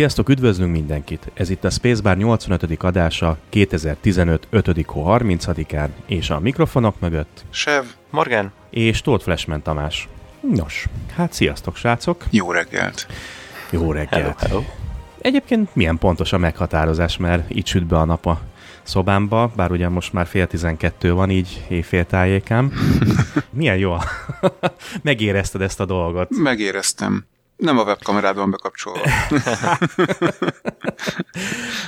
Sziasztok, üdvözlünk mindenkit! Ez itt a Spacebar 85. adása 2015. 5. hó 30-án, és a mikrofonok mögött Sev, Morgan, és Tóth Flashman Tamás. Nos, hát sziasztok, srácok! jó reggelt. Jó reggelt! Hello, hello. Egyébként milyen pontos a meghatározás, mert itt süt be a nap a szobámba, bár ugye most már fél tizenkettő van, így éjfél tájékám. Milyen jó. Megérezted ezt a dolgot. Megéreztem. Nem a webkamerád van bekapcsolva.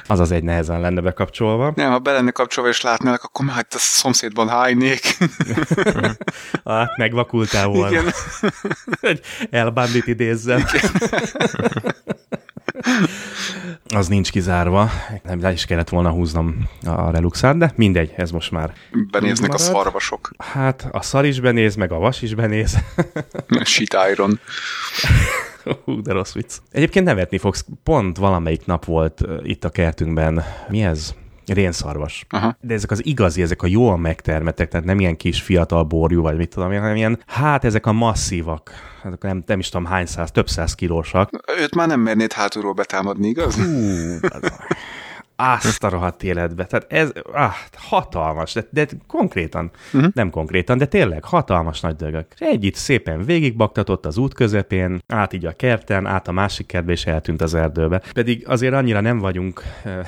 Az az egy nehezen lenne bekapcsolva. Nem, ha be lenne kapcsolva és látnálak, akkor már itt a szomszédban hánynék. Ah, megvakultál volna. Igen. hogy elbándit idézzem. Az nincs kizárva. Nem le is kellett volna húznom a reluxát, de mindegy, ez most már. Benéznek a szarvasok. Hát a szar is benéz, meg a vas is benéz. Shit Iron. Hú, de rossz vicc. Egyébként nevetni fogsz. Pont valamelyik nap volt itt a kertünkben. Mi ez? Rénszarvas. Aha. De ezek az igazi, ezek a jól megtermettek, tehát nem ilyen kis fiatal borjú, vagy mit tudom én, hanem ilyen, hát ezek a masszívak, ezek nem, nem is tudom hány száz, több száz kilósak. Őt már nem mernéd hátulról betámadni, igaz? Hú, azt a rohadt életbe. Tehát ez ah, hatalmas, de, de konkrétan, uh-huh. nem konkrétan, de tényleg hatalmas nagy dögök. Egy itt szépen végigbaktatott az út közepén, át így a kerten, át a másik kertbe, és eltűnt az erdőbe. Pedig azért annyira nem vagyunk eh,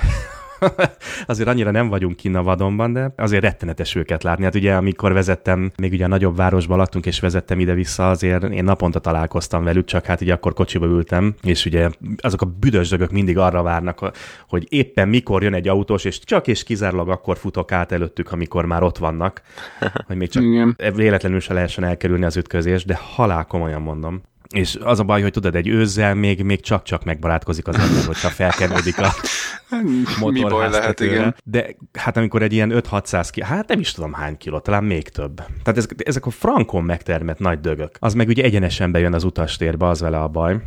azért annyira nem vagyunk kinn a vadonban, de azért rettenetes őket látni. Hát ugye, amikor vezettem, még ugye a nagyobb városban laktunk, és vezettem ide-vissza, azért én naponta találkoztam velük, csak hát ugye akkor kocsiba ültem, és ugye azok a büdös dögök mindig arra várnak, hogy éppen mikor jön egy autós, és csak és kizárólag akkor futok át előttük, amikor már ott vannak, hogy még csak véletlenül se lehessen elkerülni az ütközést, de halál komolyan mondom. És az a baj, hogy tudod, egy őzzel még, még csak-csak megbarátkozik az ember, hogyha felkenődik a Mi baj lehet, motorháztetőre. igen. De hát amikor egy ilyen 5-600 kiló, hát nem is tudom hány kiló, talán még több. Tehát ezek, ezek a frankon megtermett nagy dögök. Az meg ugye egyenesen bejön az utastérbe, az vele a baj.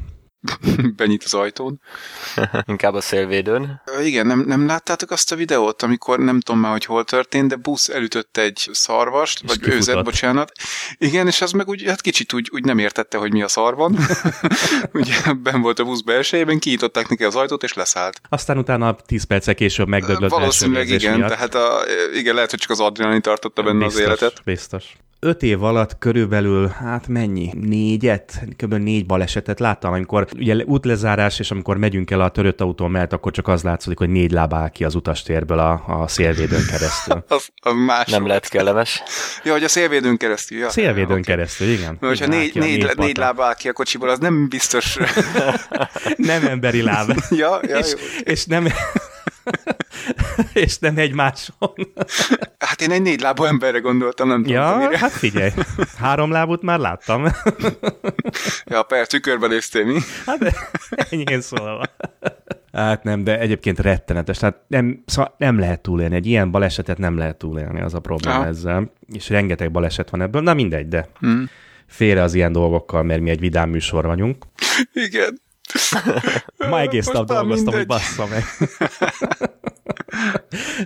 Benyit az ajtón. Inkább a szélvédőn. Igen, nem, nem láttátok azt a videót, amikor nem tudom már, hogy hol történt, de busz elütött egy szarvast, vagy kifutott. őzet, bocsánat. Igen, és az meg úgy, hát kicsit úgy, úgy nem értette, hogy mi a szar van. Ugye ben volt a busz belsejében, kinyitották neki az ajtót, és leszállt. Aztán utána 10 perccel később megdöglött Valószínűleg igen, miatt. tehát a, igen, lehet, hogy csak az adrenalin tartotta benne biztos, az életet. Biztos. Öt év alatt körülbelül, hát mennyi? Négyet? Kb. négy balesetet láttam, amikor ugye útlezárás, és amikor megyünk el a törött autó mellett, akkor csak az látszik, hogy négy láb áll ki az utastérből a, a szélvédőn keresztül. Az, az más. Nem lehet kellemes. Ja, hogy a szélvédőn keresztül. Ja. Szélvédőn Oké. keresztül, igen. Mert hogyha négy, a négy, négy, négy láb áll ki a kocsiból, az nem biztos. Nem emberi láb. ja, ja, és, jó. és nem és nem egymáson. Hát én egy négy lábú emberre gondoltam, nem tudom. Ja, hát figyelj, három lábút már láttam. ja, per tükörben néztél mi? Hát enyhén szólva. Hát nem, de egyébként rettenetes. Tehát nem, szóval nem lehet túlélni. Egy ilyen balesetet nem lehet túlélni, az a probléma Aha. ezzel. És rengeteg baleset van ebből. Na mindegy, de Hmm. félre az ilyen dolgokkal, mert mi egy vidám műsor vagyunk. Igen. Ma egész Most nap már dolgoztam, hogy mindegy. bassza meg.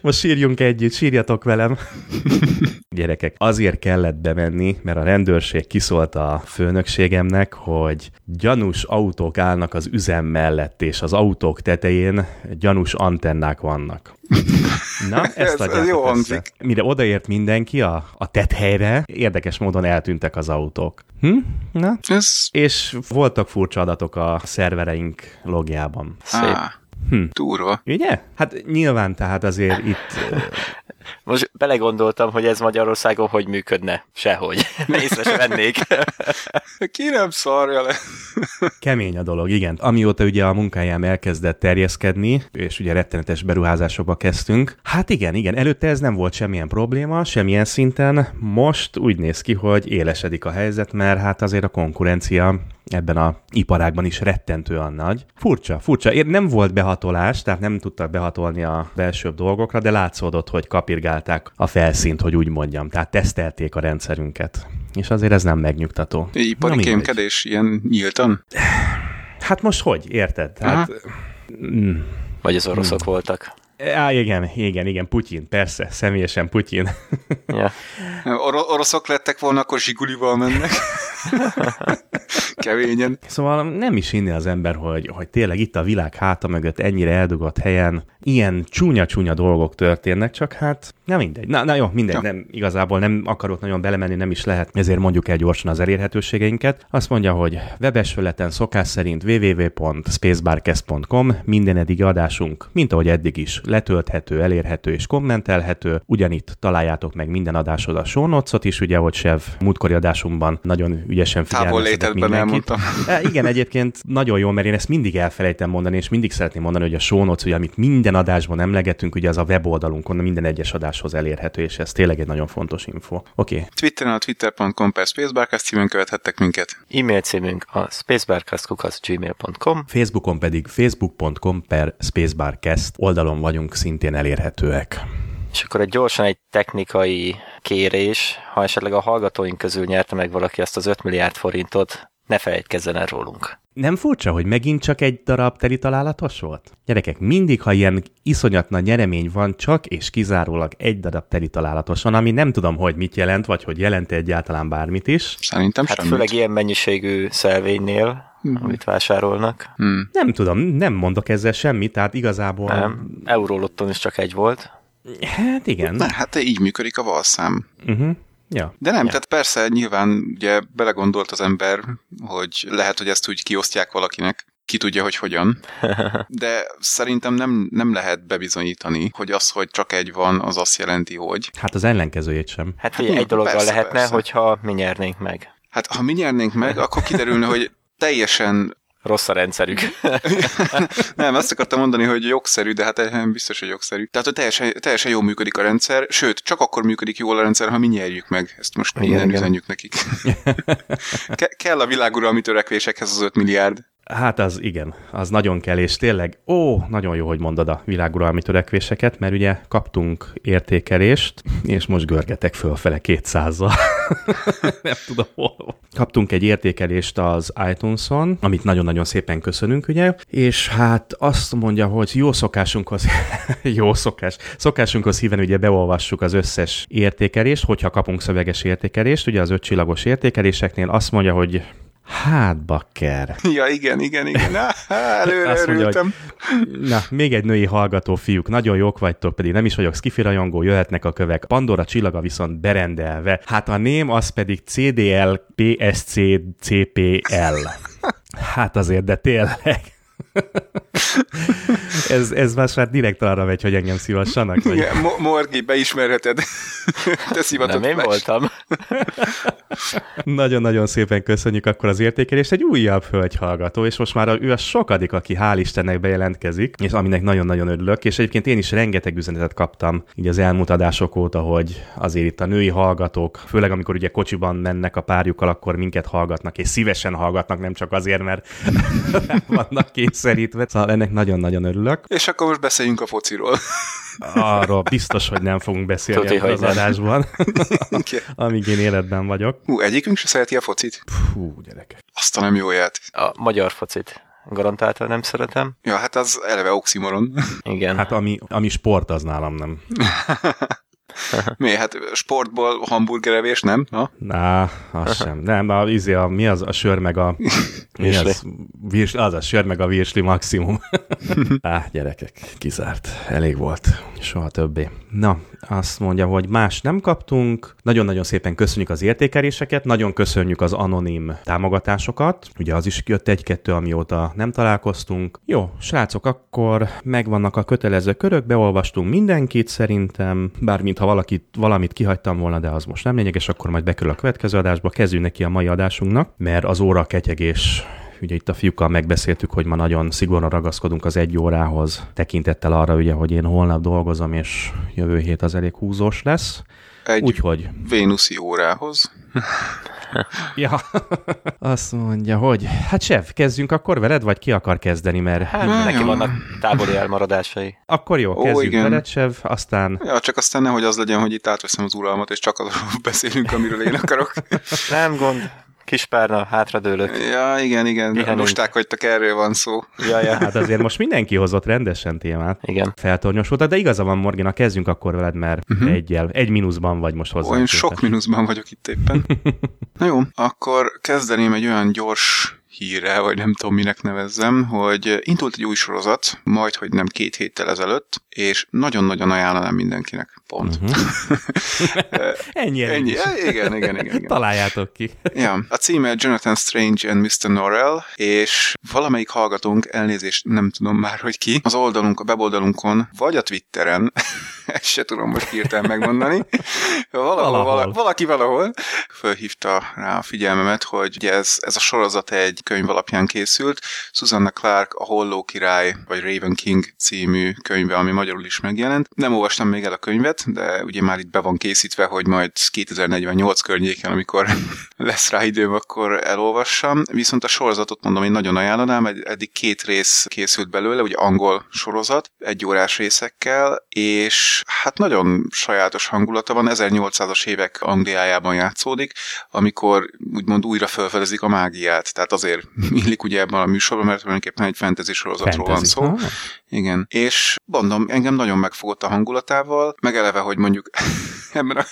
Most sírjunk együtt, sírjatok velem. Gyerekek, azért kellett bemenni, mert a rendőrség kiszólta a főnökségemnek, hogy gyanús autók állnak az üzem mellett, és az autók tetején gyanús antennák vannak. Na, ezt Ez- ez adjátok jó össze. hangzik. Mire odaért mindenki a, a tethelyre, érdekes módon eltűntek az autók. Hm? Na, Ez... és voltak furcsa adatok a szervereink logjában. Szép. Á, Hm. Durva. Ugye? Hát nyilván tehát azért itt Most belegondoltam, hogy ez Magyarországon hogy működne. Sehogy. Észre se vennék. Ki nem szarja le? kemény a dolog, igen. Amióta ugye a munkájám elkezdett terjeszkedni, és ugye rettenetes beruházásokba kezdtünk, hát igen, igen, előtte ez nem volt semmilyen probléma, semmilyen szinten. Most úgy néz ki, hogy élesedik a helyzet, mert hát azért a konkurencia ebben a iparágban is rettentően nagy. Furcsa, furcsa. Ér nem volt behatolás, tehát nem tudtak behatolni a belsőbb dolgokra, de látszódott, hogy kapirgálták a felszínt, hogy úgy mondjam. Tehát tesztelték a rendszerünket. És azért ez nem megnyugtató. Na Ipari mindegy. kémkedés ilyen nyíltan? Hát most hogy, érted? Hát, mm, Vagy az oroszok voltak. Á, igen, igen, igen, Putyin, persze, személyesen Putyin. Ja. Or- oroszok lettek volna, akkor zsigulival mennek. Keményen. Szóval nem is hinni az ember, hogy, hogy tényleg itt a világ háta mögött ennyire eldugott helyen ilyen csúnya-csúnya dolgok történnek, csak hát, na mindegy. Na, na jó, mindegy, Ja. nem, igazából nem akarok nagyon belemenni, nem is lehet, ezért mondjuk el gyorsan az elérhetőségeinket. Azt mondja, hogy webes felületen szokás szerint www.spacebarcast.com minden eddigi adásunk, mint ahogy eddig is, letölthető, elérhető és kommentelhető. Ugyanitt találjátok meg minden adásod a show notes-ot is, ugye, hogy Sev múltkori adásunkban nagyon ügyesen Távol figyelmeztetett mindenkit. E, igen, egyébként nagyon jó, mert én ezt mindig elfelejtem mondani, és mindig szeretném mondani, hogy a show notes, ugye, amit minden adásban emlegetünk, ugye az a weboldalunkon minden egyes adáshoz elérhető, és ez tényleg egy nagyon fontos info. Oké, okay. Twitteren a twitter.com per spacebarcast címen követhettek minket. E-mail címünk a spacebarcast.gmail.com Facebookon pedig facebook.com per spacebarcast oldalon vagyunk szintén elérhetőek. És akkor egy gyorsan egy technikai kérés, ha esetleg a hallgatóink közül nyerte meg valaki azt az 5 milliárd forintot, ne felejtkezzen el rólunk. Nem furcsa, hogy megint csak egy darab teli találatos volt? Gyerekek, mindig, ha ilyen iszonyat nagy nyeremény van, csak és kizárólag egy darab teli találatos van, ami nem tudom, hogy mit jelent, vagy hogy jelent egyáltalán bármit is. Szerintem Hát semmit. főleg ilyen mennyiségű szelvénynél, amit vásárolnak. Hmm. Nem tudom, nem mondok ezzel semmit, tehát igazából... Nem, Eurolotton is csak egy volt. Hát igen. Na, hát így működik a valszám. Uh-huh. Ja. De nem, Ja. tehát persze nyilván ugye belegondolt az ember, hogy lehet, hogy ezt úgy kiosztják valakinek, ki tudja, hogy hogyan. De szerintem nem, nem lehet bebizonyítani, hogy az, hogy csak egy van, az azt jelenti, hogy. Hát az ellenkezőjét sem. Hát Hát ugye egy dologgal persze, lehetne, persze. hogyha mi nyernénk meg. Hát ha mi nyernénk meg, akkor kiderülne, hogy teljesen Rossz a rendszerük. Nem, azt akartam mondani, hogy jogszerű, de hát eh, biztos, hogy jogszerű. Tehát, hogy teljesen, teljesen jól működik a rendszer, sőt, csak akkor működik jól a rendszer, ha mi nyerjük meg. Ezt most Igen, minden igen. üzenjük nekik. Ke- kell a világuralmi törekvésekhez az 5 milliárd. Hát az igen, az nagyon kell, és tényleg, ó, nagyon jó, hogy mondod a világuralmi törekvéseket, mert ugye kaptunk értékelést, és most görgetek fölfele 200-zal. Nem tudom hol. Kaptunk egy értékelést az iTunes-on, amit nagyon-nagyon szépen köszönünk, ugye, és hát azt mondja, hogy jó szokásunkhoz, jó szokás, szokásunkhoz híven ugye beolvassuk az összes értékelést, hogyha kapunk szöveges értékelést, ugye az ötcsillagos értékeléseknél azt mondja, hogy Hát, bakker. Ja, igen, igen, igen. Á, előre Azt mondja, örültem. Na, még egy női hallgató fiúk, nagyon jók vagytok, pedig nem is vagyok skifi rajongó, jöhetnek a kövek. Pandora csillaga viszont berendelve. Hát a ném az pedig CDL PSC CPL. Hát azért, de tényleg. Ez, ez most már direkt arra megy, hogy engem szívassanak. Vagy... Igen, Mo- Morgi, beismerheted. Te szivatott Nem én flash. voltam. Nagyon-nagyon szépen köszönjük akkor az értékelést. Egy újabb hölgyhallgató, és most már a, ő a sokadik, aki hál' Istennek bejelentkezik, és aminek nagyon-nagyon örülök. És egyébként én is rengeteg üzenetet kaptam így az elmúlt adások óta, hogy azért itt a női hallgatók, főleg amikor ugye kocsiban mennek a párjukkal, akkor minket hallgatnak, és szívesen hallgatnak, nem csak azért, mert vannak kényszerítve. Szóval ennek nagyon-nagyon örülök. És akkor most beszéljünk a fociról. Arról biztos, hogy nem fogunk beszélni ebben az nem. adásban, amíg én életben vagyok. Hú, egyikünk se szereti a focit? Hú, gyerekek. Azt a nem jó játék. A magyar focit. Garantáltan nem szeretem. Ja, hát az eleve oximoron. Igen. Hát ami, ami sport, az nálam nem. Mi? Hát sportból hamburgerevés, nem? Na? Á, az sem. Nem, a, izé, a, mi az a sör meg a... Mi az? Virs, az a sör meg a virsli maximum. Á, gyerekek, kizárt. Elég volt. Soha többé. Na, azt mondja, hogy más nem kaptunk. Nagyon-nagyon szépen köszönjük az értékeléseket, nagyon köszönjük az anonim támogatásokat. Ugye az is jött egy-kettő, amióta nem találkoztunk. Jó, srácok, akkor megvannak a kötelező körök, beolvastunk mindenkit szerintem, bármint ha valakit, valamit kihagytam volna, de az most nem lényeges, akkor majd bekerül a következő adásba. Kezdjünk neki a mai adásunknak, mert az óra ketyegés ugye itt a fiúkkal megbeszéltük, hogy ma nagyon szigorúan ragaszkodunk az egy órához, tekintettel arra ugye, hogy én holnap dolgozom, és jövő hét az elég húzós lesz. Egy Úgyhogy, vénuszi órához. ja, azt mondja, hogy hát Sev, kezdjünk akkor veled, vagy ki akar kezdeni, mert Hát Na, neki vannak távoli elmaradásai. akkor jó, Ó, kezdjünk igen. veled, Sev, aztán Ja, csak aztán nehogy az legyen, hogy itt átveszem az uralmat, és csak arról beszélünk, amiről én akarok. Nem gond. Kispárna, hátradőlök. Ja, igen, igen. Pihenünk. Lusták vagytok, erről van szó. Ja, ja. Hát azért most mindenki hozott rendesen témát. Igen. Feltornyosultad, de igaza van, Morgina, kezdjünk akkor veled, mert uh-huh. egyel, egy mínuszban vagy most hozzá. Olyan sok mínuszban vagyok itt éppen. Na jó, akkor kezdeném egy olyan gyors hírrel, vagy nem tudom minek nevezzem, hogy indult egy új sorozat, majd, hogy nem két héttel ezelőtt, és nagyon-nagyon ajánlanám mindenkinek. Pont. Uh-huh. Ennyi, Ennyi. Igen, igen, igen, igen. Találjátok ki. Ja, a címe Jonathan Strange and Mr. Norrell, és valamelyik hallgatónk, elnézést nem tudom már, hogy ki, az oldalunk, a weboldalunkon, vagy a Twitteren, ezt se tudom most hirtelen megmondani, Valahol. valahol. valaki valahol fölhívta rá a figyelmemet, hogy ugye ez, ez a sorozat egy könyv alapján készült. Susanna Clark a Holló király, vagy Raven King című könyve, ami magyarul is megjelent. Nem olvastam még el a könyvet, de ugye már itt be van készítve, hogy majd 2048 környéken, amikor lesz rá időm, akkor elolvassam. Viszont a sorozatot mondom, én nagyon ajánlanám, Ed- eddig két rész készült belőle, ugye angol sorozat, egy órás részekkel, és hát nagyon sajátos hangulata van, 1800-as évek Angliájában játszódik, amikor úgymond újra felfedezik a mágiát, tehát azért illik ugye ebben a műsorban, mert tulajdonképpen egy fantasy sorozatról Fantasy. van szó. Ah. Igen. És mondom, engem nagyon megfogott a hangulatával, meg eleve, hogy mondjuk ebben a,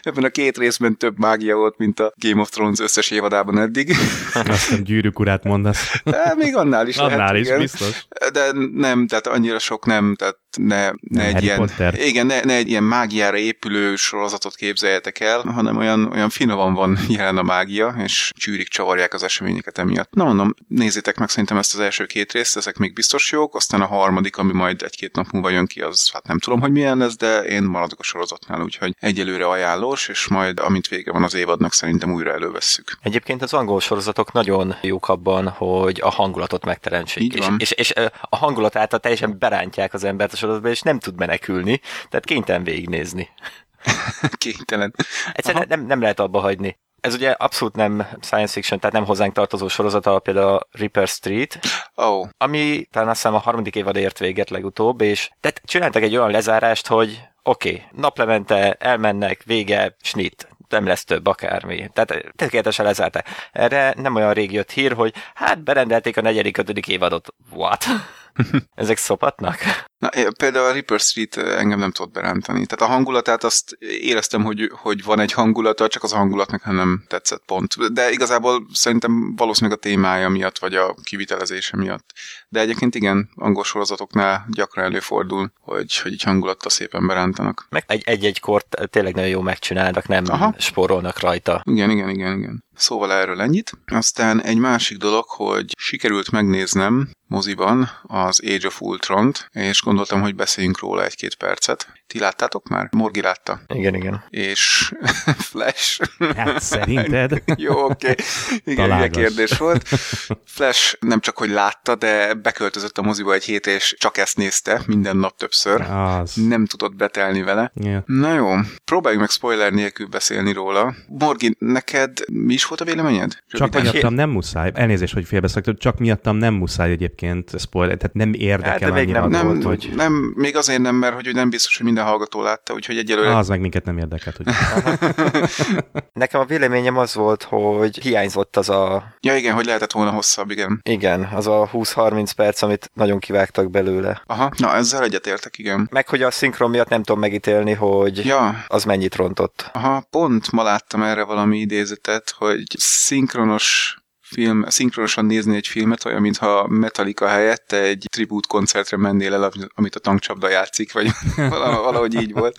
ebben a két részben több mágia volt, mint a Game of Thrones összes évadában eddig. Azt hiszem gyűrűk urát mondasz. De még annál is Annál lehet, is, igen. biztos. De nem, tehát annyira sok nem, tehát ne, ne egy Harry ilyen, Potter. igen, ne, ne egy ilyen mágiára épülő sorozatot képzeljetek el, hanem olyan, olyan finoman van jelen a mágia, és csűrik csavarják az eseményeket emiatt. Na mondom, nézzétek meg szerintem ezt az első két részt, ezek még biztos jók, aztán a harmadik, ami majd egy-két nap múlva jön ki, az hát nem tudom, hogy milyen lesz, de én maradok a sorozatnál, úgyhogy egyelőre ajánlós, és majd amint vége van az évadnak, szerintem újra elővesszük. Egyébként az angol sorozatok nagyon jók abban, hogy a hangulatot megteremtsék. És, van. és, és, a hangulat által teljesen berántják az embert a sorozatba, és nem tud menekülni, tehát kénytelen végignézni. Kénytelen. Egyszerűen nem, nem lehet abba hagyni. Ez ugye abszolút nem science fiction, tehát nem hozzánk tartozó sorozata, például a Reaper Street, oh, ami talán azt hiszem a harmadik évad ért véget legutóbb, és tehát csináltak egy olyan lezárást, hogy oké, okay, naplemente elmennek, vége, snit, nem lesz több akármi. Tehát tökéletesen lezárták. Erre nem olyan rég jött hír, hogy hát berendelték a negyedik, ötödik évadot. What? Ezek szopatnak? Na, például a Ripper Street engem nem tudott berántani. Tehát a hangulatát azt éreztem, hogy, hogy van egy hangulata, csak az a hangulatnak nem tetszett pont. De igazából szerintem valószínűleg a témája miatt, vagy a kivitelezése miatt. De egyébként igen, angol sorozatoknál gyakran előfordul, hogy, hogy így hangulattal szépen berántanak. Meg egy- egy-egy kort tényleg nagyon jó megcsinálnak, nem. Aha. spórolnak rajta. Igen, igen, igen, igen. Szóval erről ennyit. Aztán egy másik dolog, hogy sikerült megnéznem moziban az Age of Ultron-t, és gondoltam, hogy beszéljünk róla egy-két percet. Ti láttátok már? Morgi látta. Igen, igen. És Flash. Hát szerinted? Jó, oké. Igen, ilyen Találgass. kérdés volt. Flash nem csak, hogy látta, de beköltözött a moziba egy hét, és csak ezt nézte minden nap többször. Az. Nem tudott betelni vele. Ja. Na jó, próbáljuk meg spoiler nélkül beszélni róla. Morgi, neked mi is volt a véleményed? Csak Röviden. miattam nem muszáj, elnézést, hogy félbeszaktam, csak miattam nem muszáj egyébként spoiler, tehát nem érdekel Hát, de még nem a nem, volt, hogy nem, még azért nem, mert hogy nem biztos, hogy minden hallgató látta, úgyhogy egyelőre... az meg minket nem érdekelt, hogy Nekem a véleményem az volt, hogy hiányzott az a, Ja igen, hogy lehetett volna hosszabb, igen. igen, az a 20-30 perc, amit nagyon kivágtak belőle. Aha, na ezzel egyetértek, igen. Meg hogy a szinkron miatt nem tudom megítélni, hogy Ja, az mennyit rontott. Aha, pont ma láttam erre valami idézetet, hogy szinkronos film, szinkronosan nézni egy filmet, olyan, mintha Metallica helyett egy tribút koncertre mennél el, amit a tankcsapda játszik, vagy vala- valahogy így volt.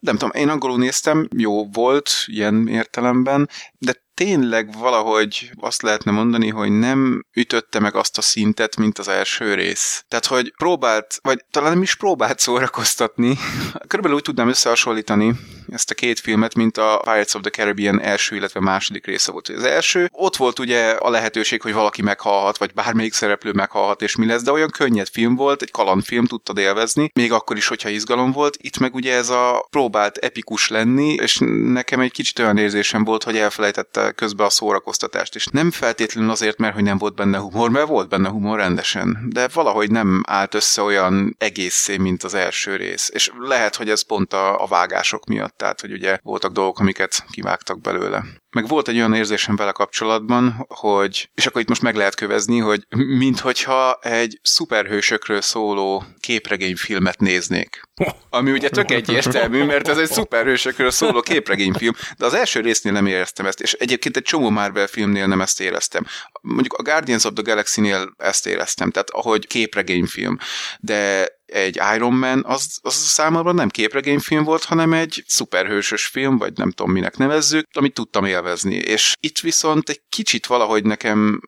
Nem tudom, én angolul néztem, jó volt ilyen értelemben, de tényleg valahogy azt lehetne mondani, hogy nem ütötte meg azt a szintet, mint az első rész. Tehát, hogy próbált, vagy talán nem is próbált szórakoztatni. Körülbelül úgy tudnám összehasonlítani ezt a két filmet, mint a Pirates of the Caribbean első, illetve második része volt. Az első, ott volt ugye a lehetőség, hogy valaki meghalhat, vagy bármelyik szereplő meghalhat, és mi lesz, de olyan könnyed film volt, egy kalandfilm, tudtad élvezni, még akkor is, hogyha izgalom volt. Itt meg ugye ez a próbált epikus lenni, és nekem egy kicsit olyan érzésem volt, hogy elfelejtette közben a szórakoztatást is. Nem feltétlenül azért, mert hogy nem volt benne humor, mert volt benne humor rendesen, de valahogy nem állt össze olyan egészé, mint az első rész. És lehet, hogy ez pont a, a vágások miatt, tehát hogy ugye voltak dolgok, amiket kivágtak belőle. Meg volt egy olyan érzésem vele kapcsolatban, hogy, és akkor itt most meg lehet kövezni, hogy minthogyha egy szuperhősökről szóló képregényfilmet néznék. Ami ugye tök egyértelmű, mert ez egy szuperhősökről szóló képregényfilm, de az első résznél nem éreztem ezt, és egyébként egy csomó Marvel filmnél nem ezt éreztem. Mondjuk a Guardians of the Galaxy-nél ezt éreztem, tehát ahogy képregényfilm, de egy Iron Man, az, az számomra nem képregényfilm volt, hanem egy szuperhősös film, vagy nem tudom minek nevezzük, amit tudtam élvezni. És itt viszont egy kicsit valahogy nekem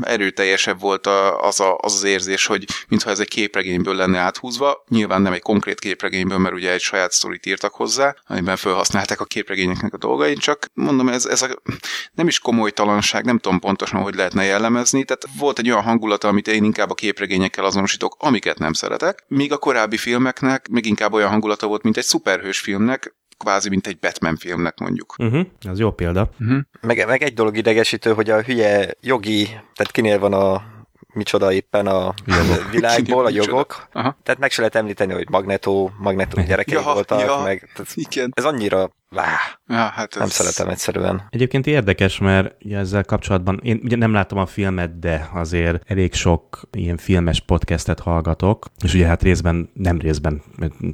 erőteljesebb volt az, a, az az érzés, hogy mintha ez egy képregényből lenne áthúzva. Nyilván nem egy konkrét képregényből, mert ugye egy saját sztorit írtak hozzá, amiben felhasználták a képregényeknek a dolgait, csak mondom, ez, ez a, nem is komolytalanság, nem tudom pontosan, hogy lehetne jellemezni, tehát volt egy olyan hangulata, amit én inkább a képregényekkel azonosítok, amiket nem szeretek, míg a korábbi filmeknek még inkább olyan hangulata volt, mint egy szuperhős filmnek, kvázi, mint egy Batman filmnek mondjuk. Uh-huh, az jó példa. Uh-huh. Meg, meg egy dolog idegesítő, hogy a hülye jogi, tehát kinél van a micsoda éppen a jogok. világból, a jogok. Aha. Tehát meg se lehet említeni, hogy Magneto, Magneto gyerekei ja, voltak, ja, meg igen. ez annyira Lá, ja, hát ez... nem szeretem egyszerűen. Egyébként érdekes, mert ugye ezzel kapcsolatban én ugye nem látom a filmet, de azért elég sok ilyen filmes podcastet hallgatok, és ugye hát részben, nem részben,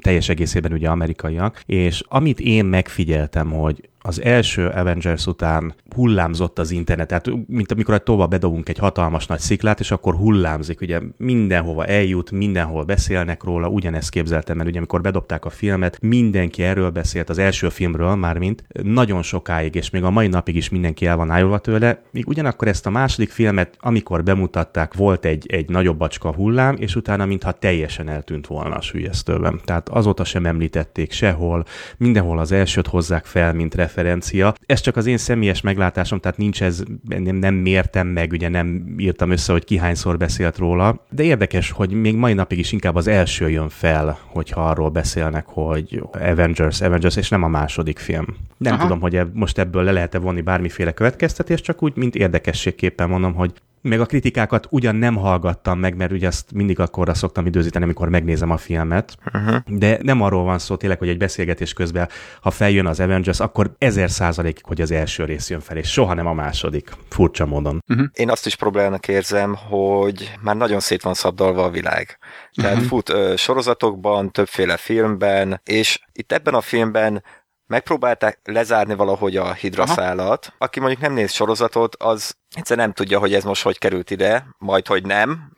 teljes egészében ugye amerikaiak, és amit én megfigyeltem, hogy az első Avengers után hullámzott az internet, tehát mint amikor tóba bedobunk egy hatalmas nagy sziklát, és akkor hullámzik, ugye mindenhova eljut, mindenhol beszélnek róla, ugyanezt képzeltem, mert ugye amikor bedobták a filmet, mindenki erről beszélt, az első filmről mármint, nagyon sokáig, és még a mai napig is mindenki el van ájulva tőle, míg ugyanakkor ezt a második filmet, amikor bemutatták, volt egy, egy nagyobb bacska hullám, és utána mintha teljesen eltűnt volna a sülyeztőben. Tehát azóta sem említették sehol, mindenhol az elsőt hozzák fel, mint referencia. Ez csak az én személyes meglátásom, tehát nincs ez, nem, nem mértem meg, ugye nem írtam össze, hogy ki hányszor beszélt róla, de érdekes, hogy még mai napig is inkább az első jön fel, hogyha arról beszélnek, hogy Avengers, Avengers, és nem a második film. Nem Aha. tudom, hogy most ebből le lehet-e vonni bármiféle következtetést, csak úgy, mint érdekességképpen mondom, hogy meg a kritikákat ugyan nem hallgattam meg, mert ugye azt mindig akkorra szoktam időzíteni, amikor megnézem a filmet, uh-huh. de nem arról van szó tényleg, hogy egy beszélgetés közben, ha feljön az Avengers, akkor ezer százalékig, hogy az első rész jön fel, és soha nem a második. Furcsa módon. Uh-huh. Én azt is problémának érzem, hogy már nagyon szét van szabdalva a világ. Tehát uh-huh. fut ö, sorozatokban, többféle filmben, és itt ebben a filmben megpróbálták lezárni valahogy a hidraszálat. Aki mondjuk nem néz sorozatot, az egyszer nem tudja, hogy ez most hogy került ide, majd hogy nem.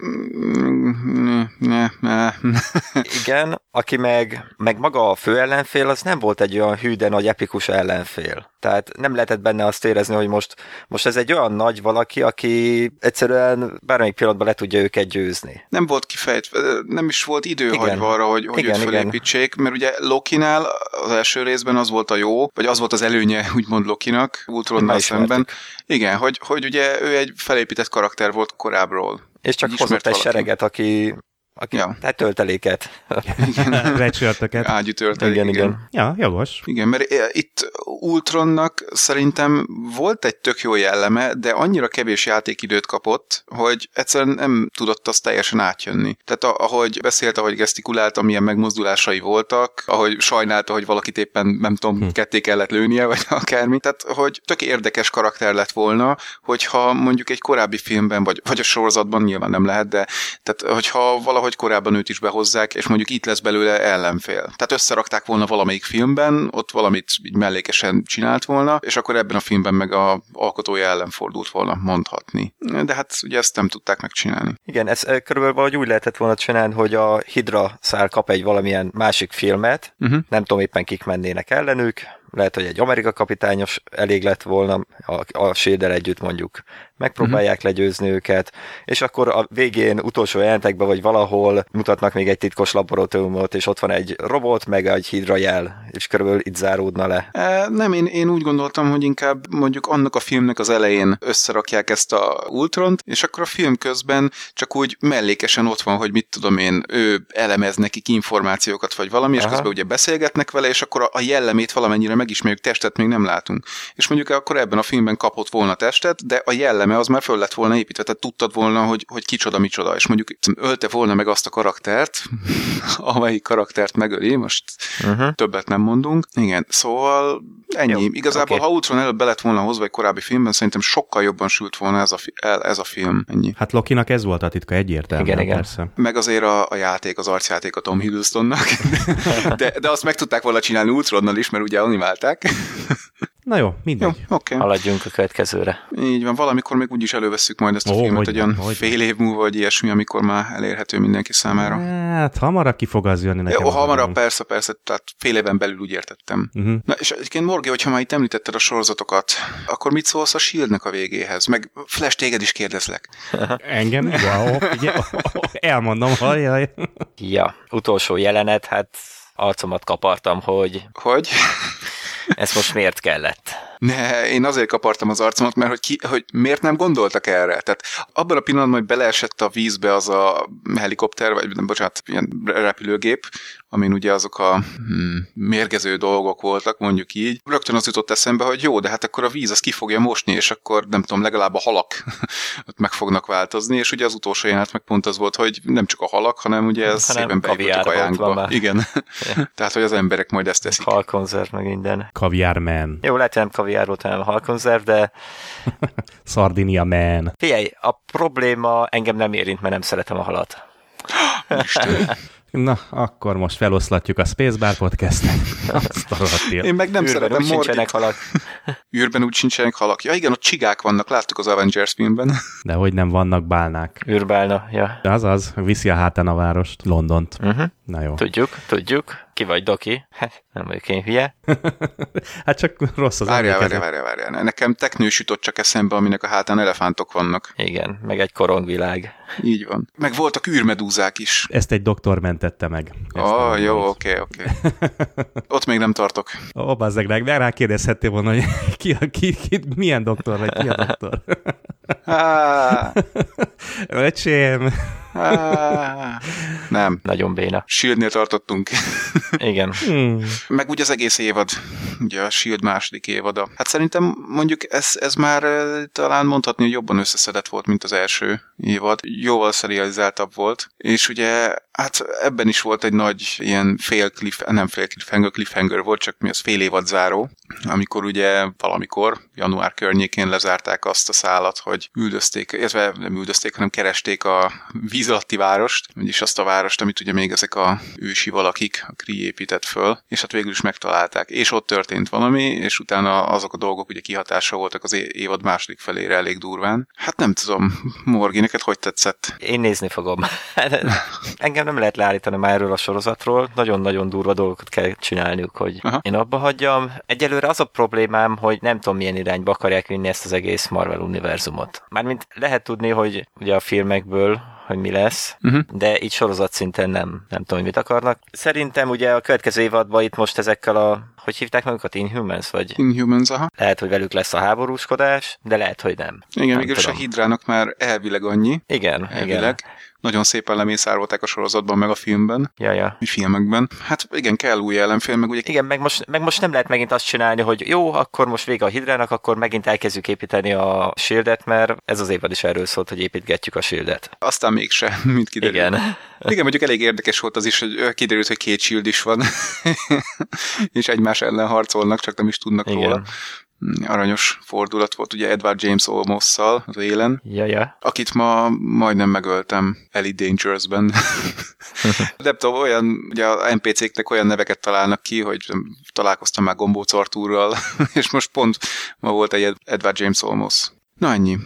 Igen, aki meg, meg maga a fő ellenfél, az nem volt egy olyan hű, de nagy epikus ellenfél. Tehát nem lehetett benne azt érezni, hogy most, most ez egy olyan nagy valaki, aki egyszerűen bármelyik pillanatban le tudja őket győzni. Nem volt kifejtve, nem is volt idő igen. hagyva arra, hogy, hogy igen, őt felépítsék, igen. mert ugye Lokinál az első részben az volt a jó, vagy az volt az előnye, úgymond Lokinak, Ultronnal szemben. Igen, hogy, hogy ugye ő egy felépített karakter volt korábbról. És csak hozott egy sereget, aki aki, ja. hát tölteléket. Redsörtöket. Ágyú töltelék, igen, igen, igen. Ja, jogos. Igen, mert itt Ultronnak szerintem volt egy tök jó jelleme, de annyira kevés játékidőt kapott, hogy egyszerűen nem tudott azt teljesen átjönni. Tehát ahogy beszélt, ahogy gesztikulált, amilyen megmozdulásai voltak, ahogy sajnálta, hogy valakit éppen, nem tudom, hm. ketté kellett lőnie, vagy akármi. Tehát, hogy tök érdekes karakter lett volna, hogyha mondjuk egy korábbi filmben, vagy, vagy a sorozatban nyilván nem lehet, de tehát, hogyha valahogy hogy korábban őt is behozzák, és mondjuk itt lesz belőle ellenfél. Tehát összerakták volna valamelyik filmben, ott valamit így mellékesen csinált volna, és akkor ebben a filmben meg a alkotója ellen fordult volna, mondhatni. De hát ugye ezt nem tudták megcsinálni. Igen, ez körülbelül valahogy úgy lehetett volna csinálni, hogy a Hydra szál kap egy valamilyen másik filmet, uh-huh. nem tudom éppen kik mennének ellenük, lehet, hogy egy Amerika kapitányos elég lett volna, a, a Séder együtt mondjuk megpróbálják uh-huh. legyőzni őket, és akkor a végén utolsó jelentekben vagy valahol mutatnak még egy titkos laboratóriumot, és ott van egy robot, meg egy hidra jel, és körülbelül itt záródna le. E, nem, én, én úgy gondoltam, hogy inkább mondjuk annak a filmnek az elején összerakják ezt a Ultront, és akkor a film közben csak úgy mellékesen ott van, hogy mit tudom én, ő elemez nekik információkat, vagy valami, és Aha. közben ugye beszélgetnek vele, és akkor a jellemét valamennyire megismerjük testet, még nem látunk. És mondjuk akkor ebben a filmben kapott volna testet, de a jelleme az már föl lett volna építve, tehát tudtad volna, hogy, hogy kicsoda, micsoda. És mondjuk ölte volna meg azt a karaktert, amelyik karaktert megöli, most uh-huh. többet nem mondunk. Igen, szóval ennyi. Jó, Igazából, okay. ha Ultron előbb be lett volna hozva egy korábbi filmben, szerintem sokkal jobban sült volna ez a, fi- el, ez a film. Ennyi. Hát Lokinak ez volt a titka egyértelmű. Igen, igen. Persze. Meg azért a, a játék, az arcjáték a Tom Hiddlestonnak. De, de azt meg tudták volna csinálni Ultronnal is, mert ugye animálták. Na jó, mindegy. Jó, oké. Okay. Haladjunk a következőre. Így van, valamikor még úgyis elővesszük majd ezt a Ó, filmet, hogy egy olyan hogy fél év múlva, vagy ilyesmi, amikor már elérhető mindenki számára. Hát hamarabb ki fog az jönni nekem. Jó, hamarabb, persze, persze, tehát fél éven belül úgy értettem. Uh-huh. Na, és egyébként Morgi, hogyha már itt említetted a sorozatokat, akkor mit szólsz a Shieldnek a végéhez? Meg Flash, téged is kérdezlek. Engem? Wow, ugye, elmondom, hajjaj. Ja, utolsó jelenet, hát arcomat kapartam, hogy Hogy? Ez most miért kellett. Ne, én azért kapartam az arcomat, mert hogy, ki, hogy miért nem gondoltak erre? Tehát abban a pillanatban, hogy beleesett a vízbe az a helikopter, vagy nem, bocsánat, ilyen repülőgép, amin ugye azok a hmm, mérgező dolgok voltak, mondjuk így, rögtön az jutott eszembe, hogy jó, de hát akkor a víz az ki fogja mosni, és akkor nem tudom, legalább a halak ott meg fognak változni, és ugye az utolsó jelenet meg pont az volt, hogy nem csak a halak, hanem ugye ez Hanem szépen bejutott a kajánkba. Igen. Tehát, hogy az emberek majd ezt teszik. Halkonzerv, meg minden. Kaviár man. Jó, lehet, nem kaviár volt, hanem halkonzerv, de Sardinia man. figyelj, a probléma engem nem érint, mert nem szeretem a halat. Na, akkor most feloszlatjuk a Spacebar podcastet. Azt a. Én meg nem Űrben szeretem úgy sincsenek Morgit. halak. űrben úgy sincsenek halak. Ja igen, ott csigák vannak, láttuk az Avengers filmben. De hogy nem vannak bálnák. Űrbálna, ja. De azaz, viszi a hátán a várost, Londont. Uh-huh. Na jó. Tudjuk, tudjuk. Ki vagy, Doki? Hát, nem vagyok én hülye. Hát csak rossz az Várjál, várjál, várjál, várjál. Nekem teknős jutott csak eszembe, aminek a hátán elefántok vannak. Igen, meg egy korongvilág. Így van. Meg voltak űrmedúzák is. Ezt egy doktor mentette meg. Ó, oh, jó, oké, oké. Ott még nem tartok. Ó, bazzeg, meg rá kérdezhettél volna, hogy ki, a- ki, ki, milyen doktor vagy, ki a doktor. Öcsém. Nem. Nagyon béna. Shieldnél tartottunk. Igen. Hmm. Meg úgy az egész évad, ugye a Shield második évada. Hát szerintem mondjuk ez, ez már eh, talán mondhatni, hogy jobban összeszedett volt, mint az első évad. Jóval serializáltabb volt, és ugye hát ebben is volt egy nagy ilyen fél cliff, nem fél cliffhanger, cliffhanger volt, csak mi az fél évad záró, amikor ugye valamikor, január környékén lezárták azt a szállat, hogy üldözték, illetve nem üldözték, hanem keresték a víz alatti várost, vagyis azt a várost, amit ugye még ezek a ősi valakik, a Kree épített föl, és hát végül is megtalálták. És ott történt valami, és utána azok a dolgok ugye kihatása voltak az évad második felére elég durván. Hát nem tudom, Morgi, neked hogy tetszett? Én nézni fogom. Engem nem lehet leállítani már erről a sorozatról. Nagyon-nagyon durva dolgokat kell csinálniuk, hogy Aha. én abba hagyjam. Egyelőre az a problémám, hogy nem tudom milyen irányba akarják vinni ezt az egész Marvel univerzumot. Mármint lehet tudni, hogy ugye a filmekből hogy mi lesz, Uh-huh. de így sorozat szinten nem, nem tudom, hogy mit akarnak. Szerintem ugye a következő évadban itt most ezekkel a, hogy hívták magukat, Inhumans, vagy Inhumans, aha. lehet, hogy velük lesz a háborúskodás, de lehet, hogy nem. Igen, Nem végül is a. Hidrának már elvileg annyi, Igen, elvileg. igen. Nagyon szépen lemészárolták a sorozatban, meg a filmben, Ja, ja. mi filmekben. Hát igen, kell új ellenfél, meg ugye Igen, meg most, meg most nem lehet megint azt csinálni, hogy jó, akkor most vége a hidrának, akkor megint elkezdjük építeni a shieldet, mert ez az évad is erről szólt, hogy építgetjük a shieldet. aztán mégse, mint kiderült. Igen. Igen, mondjuk elég érdekes volt az is, hogy kiderült, hogy két shield is van, és egymás ellen harcolnak, csak nem is tudnak Igen. róla. Mm, Aranyos fordulat volt ugye Edward James Olmosszal az élen, Ja, ja. akit ma majdnem megöltem Ellie Dangerousben. De tudom, olyan, ugye a NPC-knek olyan neveket találnak ki, hogy találkoztam már Gombóc Artúrral, és most pont ma volt egy Ed- Edward James Olmos. Na ennyi.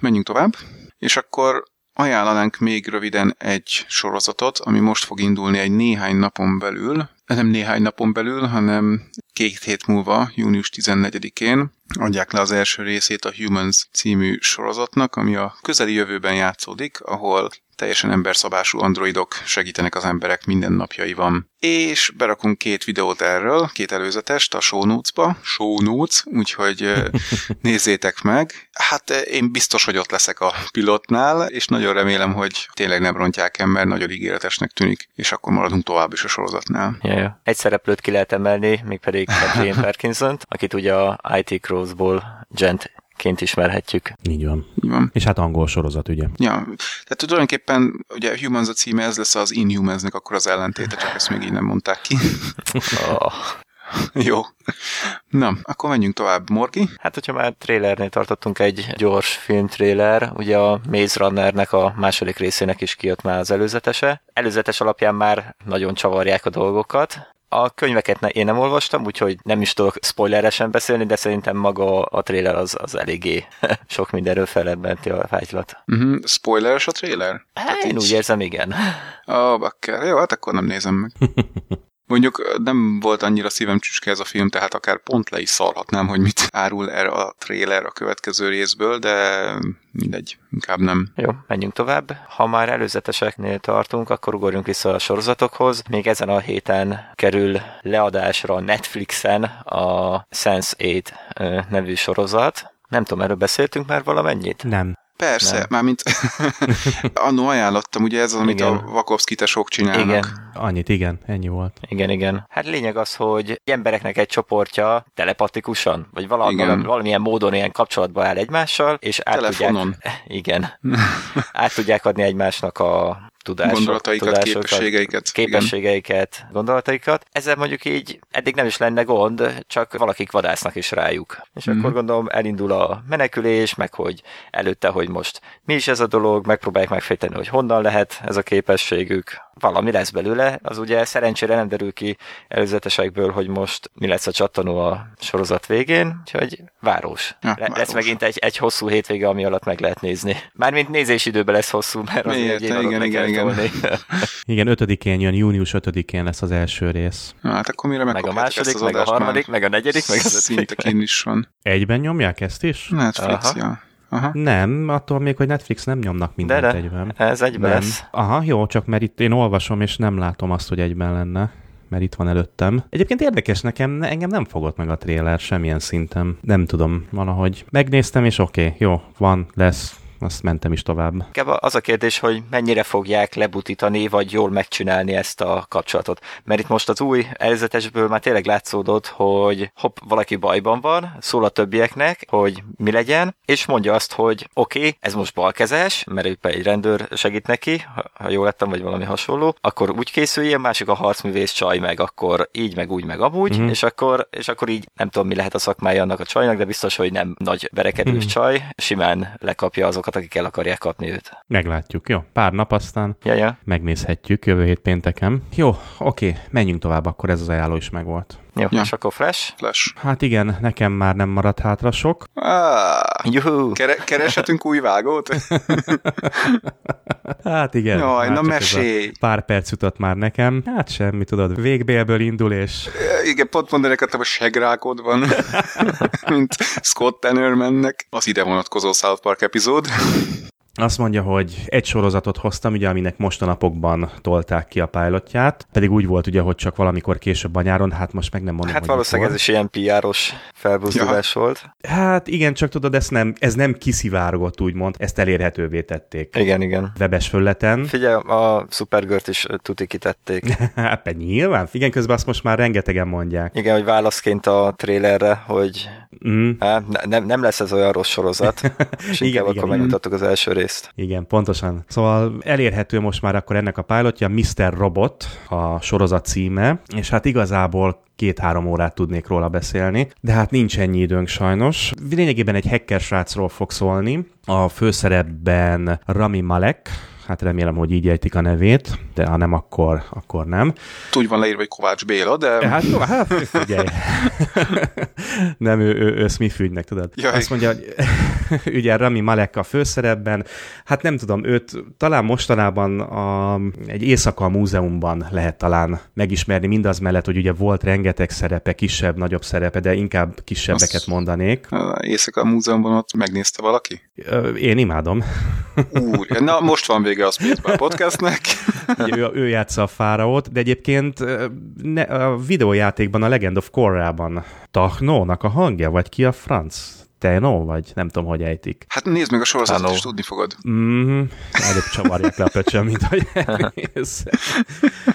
Menjünk tovább. És akkor ajánlanánk még röviden egy sorozatot, ami most fog indulni egy néhány napon belül, nem néhány napon belül, hanem két hét múlva, június 14-én. Adják le az első részét a Humans című sorozatnak, ami a közeli jövőben játszódik, ahol teljesen emberszabású androidok segítenek az emberek mindennapjaiban. És berakunk két videót erről, két előzetest a show notes-ba, show notes, úgyhogy nézzétek meg. Hát én biztos, hogy ott leszek a pilotnál, és nagyon remélem, hogy tényleg nem rontják el, mert nagyon ígéretesnek tűnik, és akkor maradunk tovább is a sorozatnál. Ja, ja. Egy szereplőt ki lehet emelni, mégpedig Kathleen Parkinson, akit ugye a IT Crossból Gent ként ismerhetjük. Így van. Így van. És hát angol sorozat, ugye? Ja, tehát tulajdonképpen ugye Humans a címe, ez lesz az Inhumansnek akkor az ellentéte, csak ezt még így nem mondták ki. Oh. Jó. Na, akkor menjünk tovább. Morgi? Hát, hogyha már trailernél tartottunk egy gyors filmtréler, ugye a Maze Runnernek a második részének is kijött már az előzetese. Előzetes alapján már nagyon csavarják a dolgokat. A könyveket ne, én nem olvastam, úgyhogy nem is tudok spoileresen beszélni, de szerintem maga a trailer az, az eléggé sok mindenről felebbenti a fájtlat. Uh-huh. Spoileres a trailer? Hát, én úgy érzem, igen. Ó, oh, bakker. Jó, hát akkor nem nézem meg. Mondjuk nem volt annyira szívem csücske ez a film, tehát akár pont le is szarhatnám, hogy mit árul erre a trailer a következő részből, de mindegy, inkább nem. Jó, menjünk tovább. Ha már előzeteseknél tartunk, akkor ugorjunk vissza a sorozatokhoz. Még ezen a héten kerül leadásra a Netflixen a Sense8 nevű sorozat. Nem tudom, erről beszéltünk már valamennyit? Nem. Persze, nem. mármint annó ajánlottam, ugye ez az, amit igen. a Vakovszki tesók csinálnak. Igen. Annyit, igen, ennyi volt. Igen, igen. Hát lényeg az, hogy embereknek egy csoportja telepatikusan, vagy valami, igen. valamilyen módon ilyen kapcsolatba áll egymással, és át Telefonon. tudják, igen, át tudják adni egymásnak a tudások, gondolataikat, tudásokat, képességeiket. Képességeiket, igen. gondolataikat. Ezzel mondjuk így eddig nem is lenne gond, csak valakik vadásznak is rájuk. És mm-hmm. akkor gondolom elindul a menekülés, meg hogy előtte, hogy most mi is ez a dolog, megpróbálják megfejteni, hogy honnan lehet ez a képességük, valami lesz belőle, az ugye szerencsére nem derül ki előzetesekből, hogy most mi lesz a csattanó a sorozat végén, úgyhogy város. Ja, Le- Lesz megint egy, egy hosszú hétvége, ami alatt meg lehet nézni. Mármint nézésidőben lesz hosszú, mert az Miért? egy igen, igen, igen. igen, ötödikén jön, június ötödikén lesz az első rész. Na, hát akkor mire meg a második, meg a harmadik, meg a negyedik, meg az ötödik. Szinte is van. Egyben nyomják ezt is? Netflix, Aha. ja. Aha. Nem, attól még, hogy Netflix nem nyomnak mindent de, de, egyben. ez egyben nem. lesz. Aha, jó, csak mert itt én olvasom, és nem látom azt, hogy egyben lenne mert itt van előttem. Egyébként érdekes nekem, engem nem fogott meg a trailer semmilyen szinten. Nem tudom, valahogy megnéztem, és oké, okay, jó, van, lesz, azt mentem is tovább. Az a kérdés, hogy mennyire fogják lebutítani, vagy jól megcsinálni ezt a kapcsolatot. Mert itt most az új előzetesből már tényleg látszódott, hogy hopp, valaki bajban van, szól a többieknek, hogy mi legyen, és mondja azt, hogy oké, okay, ez most balkezes, mert ő egy rendőr segít neki, ha jól lettem, vagy valami hasonló, akkor úgy készüljön, másik a harcművész csaj meg, akkor így, meg úgy, meg amúgy, mm-hmm. és, akkor, és akkor így nem tudom, mi lehet a szakmája annak a csajnak, de biztos, hogy nem nagy verekedős mm-hmm. csaj, simán lekapja azokat azokat, akik el akarják kapni őt. Meglátjuk, jó? Pár nap aztán ja, ja. megnézhetjük jövő hét pénteken. Jó, oké, menjünk tovább, akkor ez az ajánló is megvolt. Jó, ja. és akkor Flash? Flash. Hát igen, nekem már nem maradt hátra sok. Ah, Juhu. Kere- kereshetünk új vágót? hát igen. Jaj, na mesélj! Pár perc jutott már nekem. Hát semmi, tudod, végbélből indul, és... Igen, pont mondani akartam, hogy segrákod van, mint Scott Tannermannek. Az ide vonatkozó South Park epizód. Azt mondja, hogy egy sorozatot hoztam, ugye, aminek most a napokban tolták ki a pilotját, pedig úgy volt ugye, hogy csak valamikor később a nyáron, hát most meg nem mondom, Hát valószínűleg ez is ilyen PR-os felbuzdulás ja. volt. Hát igen, csak tudod, ez nem, ez nem kiszivárgott, úgymond, ezt elérhetővé tették. Igen, igen. Webes föleten. Figyelj, a Supergirl-t is tuti kitették. hát nyilván, igen, közben azt most már rengetegen mondják. Igen, hogy válaszként a trailerre, hogy mm. hát, ne, nem, nem lesz ez olyan rossz sorozat, és igen, inkább igen, akkor megmutattuk az első részt. Igen, pontosan. Szóval elérhető most már akkor ennek a pilotja, Mr. Robot a sorozat címe, és hát igazából két-három órát tudnék róla beszélni, de hát nincs ennyi időnk sajnos. Lényegében egy hacker srácról fog szólni, a főszerepben Rami Malek, hát remélem, hogy így ejtik a nevét, de ha nem, akkor, akkor nem. Úgy van leírva, hogy Kovács Béla, de... Hát, jó, hát figyelj. nem, ő, ő, ő Smith ügynek, tudod. Jaj. Azt mondja, hogy ugye Rami Malek a főszerepben, hát nem tudom, őt talán mostanában a, egy éjszaka a múzeumban lehet talán megismerni, mindaz mellett, hogy ugye volt rengeteg szerepe, kisebb, nagyobb szerepe, de inkább kisebbeket Azt- mondanék. Éjszaka a múzeumban ott megnézte valaki? Én imádom. Úr, na most van vége a Spacebar podcastnek. Ugye ő, ő játsza a fáraót, de egyébként ne, a videójátékban, a Legend of Korrában Tachnónak a hangja, vagy ki a franc? Teno, vagy nem tudom, hogy ejtik. Hát nézd meg a sorozatot, Hello. és tudni fogod. Mm, előbb csavarják le a pöcsön, mint hogy elmész.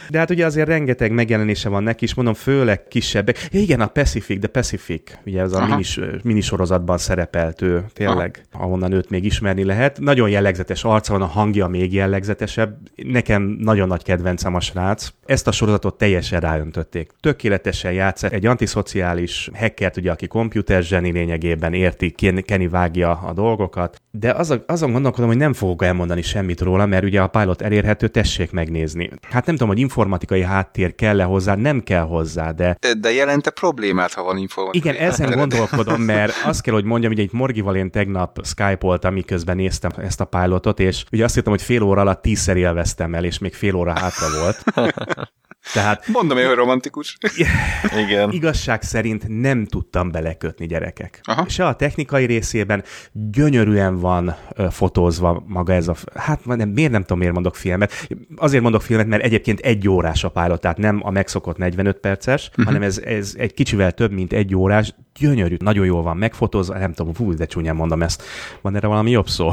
De hát ugye azért rengeteg megjelenése van neki, és mondom, főleg kisebbek. Ja igen, a Pacific, de Pacific, ugye ez a Aha. minis, minisorozatban szerepelt ő, tényleg, ahonnan őt még ismerni lehet. Nagyon jellegzetes arca van, a hangja még jellegzetesebb. Nekem nagyon nagy kedvencem a srác. Ezt a sorozatot teljesen ráöntötték. Tökéletesen játszott. Egy antiszociális hackert, ugye, aki komputer zseni lényegében érti, Ken- Kenny vágja a dolgokat. De azon, azon gondolkodom, hogy nem fogok elmondani semmit róla, mert ugye a pilot elérhető, tessék megnézni. Hát nem tudom, hogy informatikai háttér kell-e hozzá, nem kell hozzá, de De, de jelente problémát, ha van informatikai igen, ezen gondolkodom, mert azt kell, hogy mondjam, hogy egy Morgival én tegnap Skype-oltam, miközben néztem ezt a pilotot, és ugye azt hittem, hogy fél óra alatt tízszer élveztem el, és még fél óra hátra volt. Tehát Mondom én, hogy romantikus. Igen. igazság szerint nem tudtam belekötni gyerekek. Aha. Se a technikai részében gyönyörűen van ö, fotózva maga ez a... Hát nem, miért nem tudom, miért mondok filmet. Azért mondok filmet, mert egyébként egy órás a pilot, tehát nem a megszokott 45 perces, uh-huh. hanem ez, ez egy kicsivel több, mint egy órás. Gyönyörű, nagyon jól van megfotózva, nem tudom, fú, de csúnyán mondom ezt. Van erre valami jobb szó?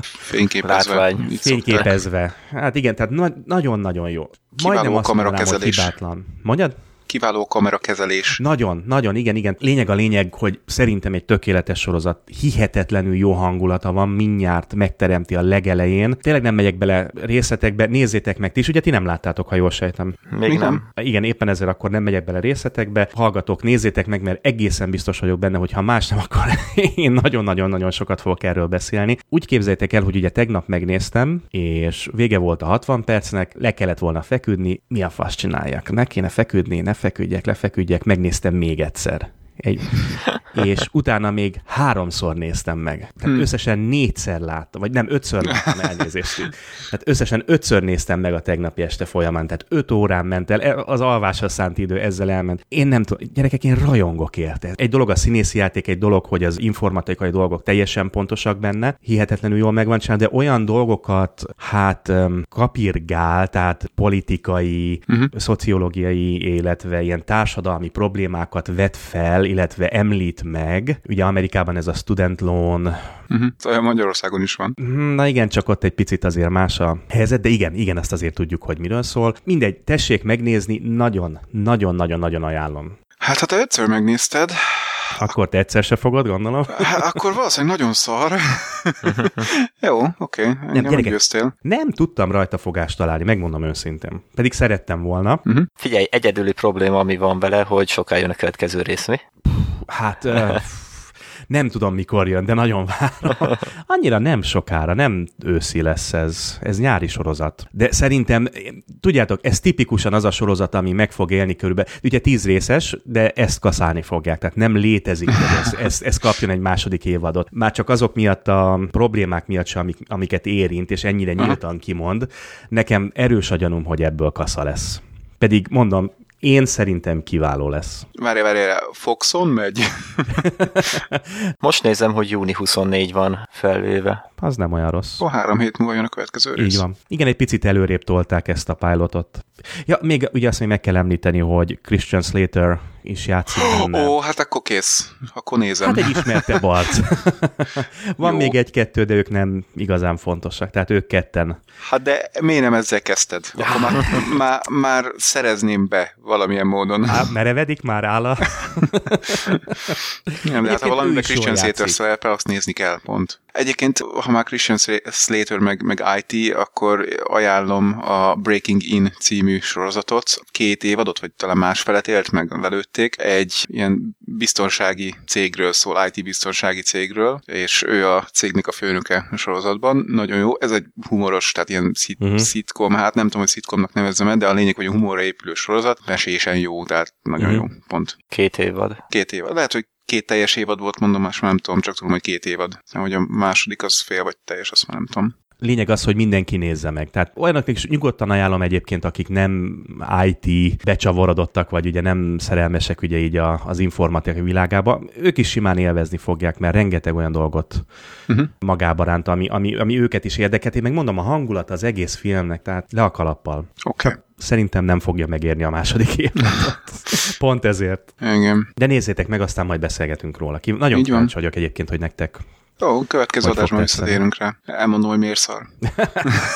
Fényképezve. Látvány. Fényképezve. Hát igen, tehát na- nagyon-nagyon jó. Majdnem azt mondanám, hogy hibátlan. Mondjad? Kiváló kamerakezelés. Nagyon, nagyon, igen, igen. Lényeg a lényeg, hogy szerintem egy tökéletes sorozat. Hihetetlenül jó hangulata van, mindjárt megteremti a legelején. Tényleg nem megyek bele részletekbe, nézzétek meg ti is, ugye ti nem láttátok, ha jól sejtem. Még Még nem. Igen, éppen ezzel akkor nem megyek bele részletekbe. Hallgatók, nézzétek meg, mert egészen biztos vagyok benne, hogy ha más nem, akkor én nagyon-nagyon-nagyon sokat fogok erről beszélni. Úgy képzeljétek el, hogy ugye tegnap megnéztem, és vége volt a 60 percnek, le kellett volna feküdni, mi a fasz csináljak? Ne kéne feküdni, ne feküdjek, lefeküdjek, megnéztem még egyszer. Egy, és utána még háromszor néztem meg. Tehát hmm. összesen négyszer láttam, vagy nem, ötször láttam elnézést. Tehát összesen ötször néztem meg a tegnapi este folyamán, tehát öt órán ment el, az alvásra szánt idő ezzel elment. Én nem tudom, gyerekek, én rajongok érte. Egy dolog a színészi játék, egy dolog, hogy az informatikai dolgok teljesen pontosak benne, hihetetlenül jól megvan csinálva, de olyan dolgokat, hát kapirgál, tehát politikai, uh-huh. szociológiai, illetve ilyen társadalmi problémákat vet fel, illetve említ meg. Ugye Amerikában ez a student loan, Uh-huh. Magyarországon is van. Hmm, Na igen, csak ott egy picit azért más a helyzet, de igen, igen, azt azért tudjuk, hogy miről szól. Mindegy, tessék megnézni, nagyon, nagyon, nagyon, nagyon ajánlom. Hát ha te ötször megnézted, Akkor te egyszer se fogod, gondolom. hát akkor valószínűleg nagyon szar. Jó, oké, okay. engem gyerekek. meggyőztél. Nem tudtam rajta fogást találni, megmondom őszintén. Pedig szerettem volna. Mhm. Figyelj, egyedüli probléma, ami van vele, hogy soká jön a következő rész, mi? Hát... Uh, nem tudom, mikor jön, de nagyon várom. Annyira nem sokára, nem őszi lesz ez. Ez nyári sorozat. De szerintem, tudjátok, ez tipikusan az a sorozat, ami meg fog élni körülbelül. Ugye tíz részes, de ezt kaszálni fogják. Tehát nem létezik, hogy ez, ez, ez kapjon egy második évadot. Már csak azok miatt a problémák miatt sem, amik, amiket érint, és ennyire nyíltan kimond. Nekem erős a gyanúm, hogy ebből kasza lesz. Pedig mondom, én szerintem kiváló lesz. Várj, várj, Foxon megy? Most nézem, hogy júni 24 van felvéve. Az nem olyan rossz. Ó, három hét múlva jön a következő rész. Így van. Igen, egy picit előrébb tolták ezt a pilotot. Ja, még ugye azt még meg kell említeni, hogy Christian Slater is játszik benne. Ó, hát akkor kész. Akkor nézem. Hát egy ismertebb arc. Van Jó. még egy-kettő, de ők nem igazán fontosak. Tehát ők ketten. Hát de miért nem ezzel kezdted? Akkor már, már, már szerezném be valamilyen módon. Á, merevedik már áll a... Nem, de hát ha valamiben Christian Slater szerepel, azt nézni kell, pont. Egyébként, ha már Christian Slater meg, meg IT, akkor ajánlom a Breaking In című sorozatot. Két évadot, vagy talán másfelet élt meg, lelőtték. Egy ilyen biztonsági cégről szól, IT biztonsági cégről, és ő a cégnek a főnöke a sorozatban. Nagyon jó. Ez egy humoros, tehát ilyen szit- uh-huh. szitkom, hát nem tudom, hogy szitkomnak nevezzem el, de a lényeg, hogy a humorra épülő sorozat, mesésen jó, tehát nagyon uh-huh. jó, pont. Két évad. Két évad. Lehet, hogy két teljes évad volt, mondom, most már nem tudom, csak tudom, hogy két évad. Hogy a második az fél vagy teljes, azt már nem tudom. Lényeg az, hogy mindenki nézze meg. Tehát olyanoknak is nyugodtan ajánlom egyébként, akik nem IT becsavarodottak, vagy ugye nem szerelmesek ugye így a, az informatika világába, ők is simán élvezni fogják, mert rengeteg olyan dolgot uh-huh. magába ránt, ami, ami, ami őket is érdekelt. Én meg mondom, a hangulat az egész filmnek, tehát le a kalappal. Oké. Okay. Szerintem nem fogja megérni a második évadot. Pont ezért. Igen. De nézzétek meg, aztán majd beszélgetünk róla. Ki, nagyon kíváncsi vagyok egyébként, hogy nektek Ó, következő Vagy adásban visszatérünk rá. Elmondom, hogy miért szar.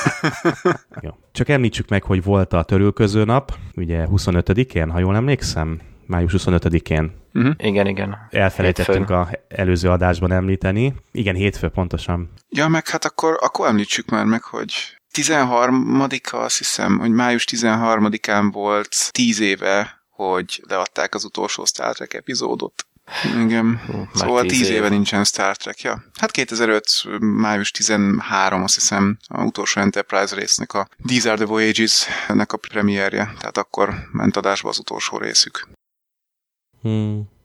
Jó. Csak említsük meg, hogy volt a törülköző nap, ugye 25-én, ha jól emlékszem, május 25-én. Uh-huh. Igen, igen. Elfelejtettünk a előző adásban említeni. Igen, hétfő pontosan. Ja, meg hát akkor, akkor említsük már meg, hogy 13-a, azt hiszem, hogy május 13-án volt 10 éve, hogy leadták az utolsó Star Trek epizódot. Igen. Hú, szóval tíz, tíz éve. éve nincsen Star Trek, ja. Hát 2005. május 13, azt hiszem, a utolsó Enterprise résznek a These are the Voyages-nek a premierje, tehát akkor ment adásba az utolsó részük. Hmm.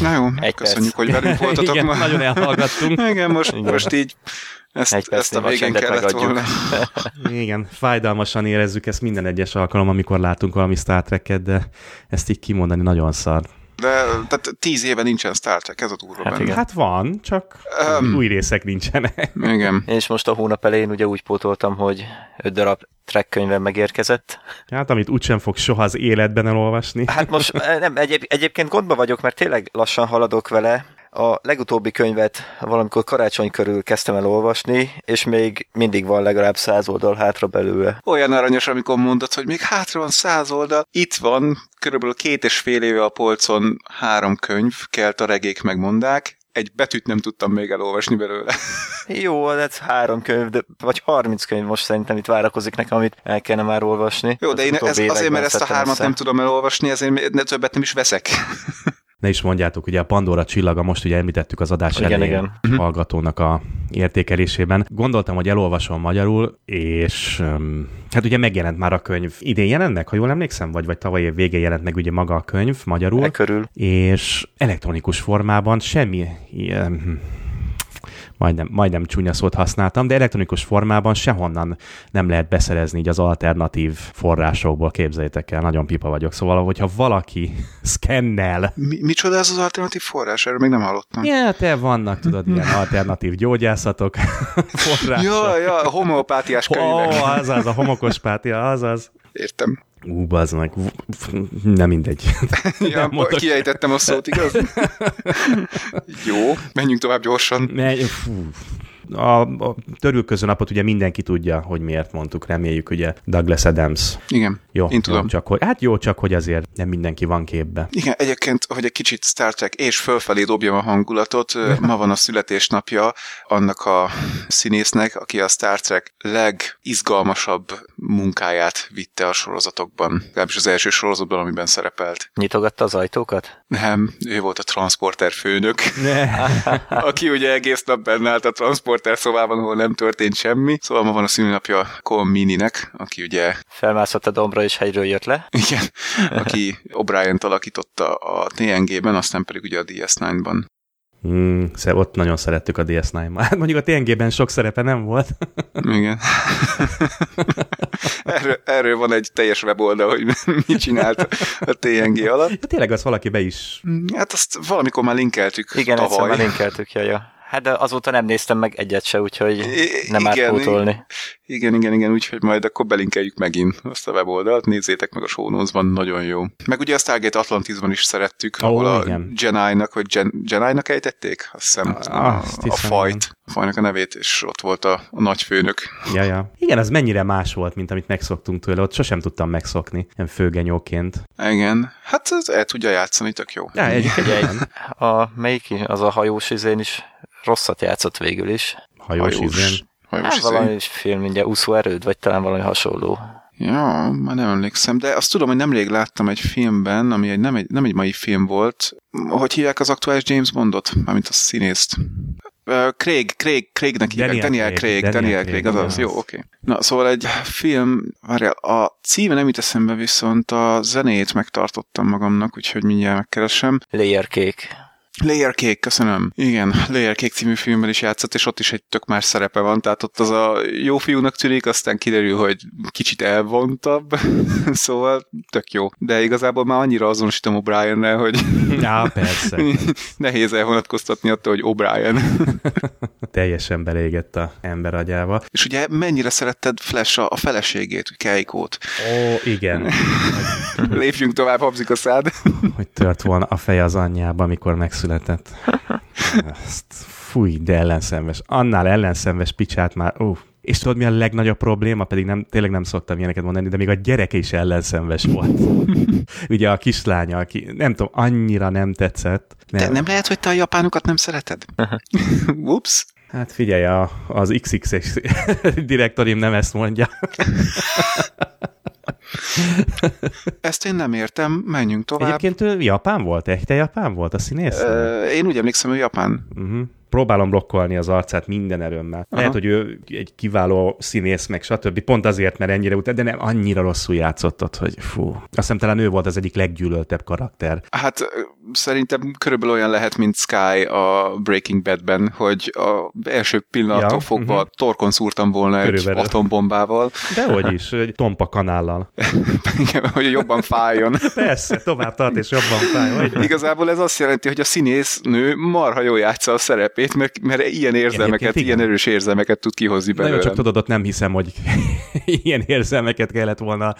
Na jó, Egy köszönjük, perc. hogy velünk voltatok Igen, ma. nagyon elhallgattunk. Igen, most, Igen. most így ezt, Egy ezt a végén kellett megadjuk. volna. Igen, fájdalmasan érezzük ezt minden egyes alkalom, amikor látunk valami Star Trek-et, de ezt így kimondani nagyon szar. De tehát tíz éve nincsen Star Trek, ez a durva hát, benne. Hát van, csak um, új részek nincsenek. Igen. És most a hónap elején ugye úgy pótoltam, hogy öt darab Trek könyvem megérkezett. Hát, amit úgysem fog soha az életben elolvasni. Hát most nem, egyéb, egyébként gondba vagyok, mert tényleg lassan haladok vele, a legutóbbi könyvet valamikor karácsony körül kezdtem el olvasni, és még mindig van legalább száz oldal hátra belőle. Olyan aranyos, amikor mondod, hogy még hátra van száz oldal. Itt van körülbelül két és fél éve a polcon három könyv, kelt a regék megmondák, egy betűt nem tudtam még elolvasni belőle. Jó, ez három könyv, de, vagy harminc könyv most szerintem itt várakozik nekem, amit el kellene már olvasni. Jó, de én ez, azért, mert ezt a hármat össze. nem tudom elolvasni, ezért többet nem is veszek ne is mondjátok, ugye a Pandora csillaga, most ugye említettük az adás igen, elején igen. Mhm. hallgatónak a értékelésében. Gondoltam, hogy elolvasom magyarul, és um, hát ugye megjelent már a könyv. Idén jelent meg, ha jól emlékszem, vagy, vagy tavaly év végén jelent meg ugye maga a könyv magyarul. E körül. És elektronikus formában semmi ilyen, majdnem, majdnem csúnya szót használtam, de elektronikus formában sehonnan nem lehet beszerezni így az alternatív forrásokból, képzeljétek el, nagyon pipa vagyok. Szóval, hogyha valaki szkennel... Mi, micsoda ez az alternatív forrás? Erről még nem hallottam. Ja, te vannak, tudod, ilyen alternatív gyógyászatok források. Ja, ja, homopátiás könyvek. Ó, oh, azaz, a homokospátia, azaz. Értem. Ú, bazd nem mindegy. ja, nem kiejtettem a szót, igaz? Jó, menjünk tovább gyorsan. Menj, fú, a, a törülköző napot ugye mindenki tudja, hogy miért mondtuk, reméljük, ugye Douglas Adams. Igen, jó, én tudom. Jó, csak hogy, hát jó, csak hogy azért nem mindenki van képbe. Igen, egyébként, hogy egy kicsit Star Trek és fölfelé dobjam a hangulatot, ma van a születésnapja annak a színésznek, aki a Star Trek legizgalmasabb munkáját vitte a sorozatokban, legalábbis az első sorozatban, amiben szerepelt. Nyitogatta az ajtókat? Nem, ő volt a transporter főnök, ne. aki ugye egész nap benne állt a transport riporter szobában, ahol nem történt semmi. Szóval ma van a szülinapja Colm Mininek, aki ugye... Felmászott a dombra és hegyről jött le. Igen, aki O'Brien-t alakította a TNG-ben, aztán pedig ugye a DS9-ban. Mm, ott nagyon szerettük a DS9-ban. Hát mondjuk a TNG-ben sok szerepe nem volt. Igen. erről, erről van egy teljes weboldal, hogy mit csinált a TNG alatt. Ja, tényleg az valaki be is... Hát azt valamikor már linkeltük Igen, tavaly. egyszer már linkeltük, ja, ja. Hát de azóta nem néztem meg egyet se, úgyhogy nem igen, árt pótolni. Igen, igen, igen, úgyhogy majd akkor belinkeljük megint azt a weboldalt, nézzétek meg a show nagyon jó. Meg ugye a Stargate Atlantisban is szerettük, oh, ahol igen. a Jedi-nak, vagy Gen- Jedi-nak ejtették, azt hiszem, ah, a, a fajt, a fajnak a nevét, és ott volt a, a nagyfőnök. Ja, ja. Igen, az mennyire más volt, mint amit megszoktunk tőle, ott sosem tudtam megszokni, ilyen főgenyóként. Igen, hát ez el tudja játszani, tök jó. Ja, egy, egy, a, melyik az a hajós izén is rosszat játszott végül is. Hajós, hajós, izén. hajós Hát izé. valami film, ugye úszó erőd, vagy talán valami hasonló. Ja, már nem emlékszem, de azt tudom, hogy nemrég láttam egy filmben, ami egy, nem, egy, nem egy mai film volt. Hogy hívják az aktuális James Bondot? Mármint a színészt. Craig, Craig, Craignek hívják. Daniel Daniel, Craig, Craig, Daniel Daniel Craig, Craig, azaz. az. Jó, oké. Na, szóval egy film, várjál, a címe nem jut eszembe, viszont a zenét megtartottam magamnak, úgyhogy mindjárt megkeresem. Layer Cake. Layer Cake, köszönöm. Igen, Layer Cake című filmben is játszott, és ott is egy tök más szerepe van, tehát ott az a jó fiúnak tűnik, aztán kiderül, hogy kicsit elvontabb, szóval tök jó. De igazából már annyira azonosítom O'Briennel, hogy Já, persze. nehéz elvonatkoztatni attól, hogy O'Brien. Teljesen belégett a ember agyába. és ugye mennyire szeretted Flash a, a feleségét, Keikót. Ó, igen. Lépjünk tovább, habzik a szád. Hogy tört volna a feje az anyjába, amikor megszületett. Ezt, fúj, de ellenszenves. Annál ellenszenves picsát már, ó. És tudod, mi a legnagyobb probléma? Pedig nem, tényleg nem szoktam ilyeneket mondani, de még a gyereke is ellenszenves volt. Ugye a kislánya, aki nem tudom, annyira nem tetszett. De nem lehet, hogy te a japánokat nem szereted? Ups. Hát figyelj, a, az XXX direktorim nem ezt mondja. Ezt én nem értem, menjünk tovább. Egyébként ő japán volt? Echte japán volt a színész? Ö, én úgy emlékszem, hogy Japán. Uh-huh. Próbálom blokkolni az arcát minden erőmmel. Aha. Lehet, hogy ő egy kiváló színész, meg stb. Pont azért, mert ennyire után, de nem annyira rosszul játszott ott, hogy fú. Azt hiszem talán ő volt az egyik leggyűlöltebb karakter. Hát szerintem körülbelül olyan lehet, mint Sky a Breaking Badben, hogy a első pillanattól Ja, fogva uh-huh. torkon szúrtam volna Körülbelül. egy atombombával, Dehogy is, egy tompa kanállal. Igen, hogy jobban fájjon. Persze, tovább tart és jobban fáj. Igazából ez azt jelenti, hogy a színész nő marha jól játsza a szerepét, mert, mert ilyen érzelmeket, igen. ilyen erős érzelmeket tud kihozni Nagyon belőle. csak tudod, ott nem hiszem, hogy ilyen érzelmeket kellett volna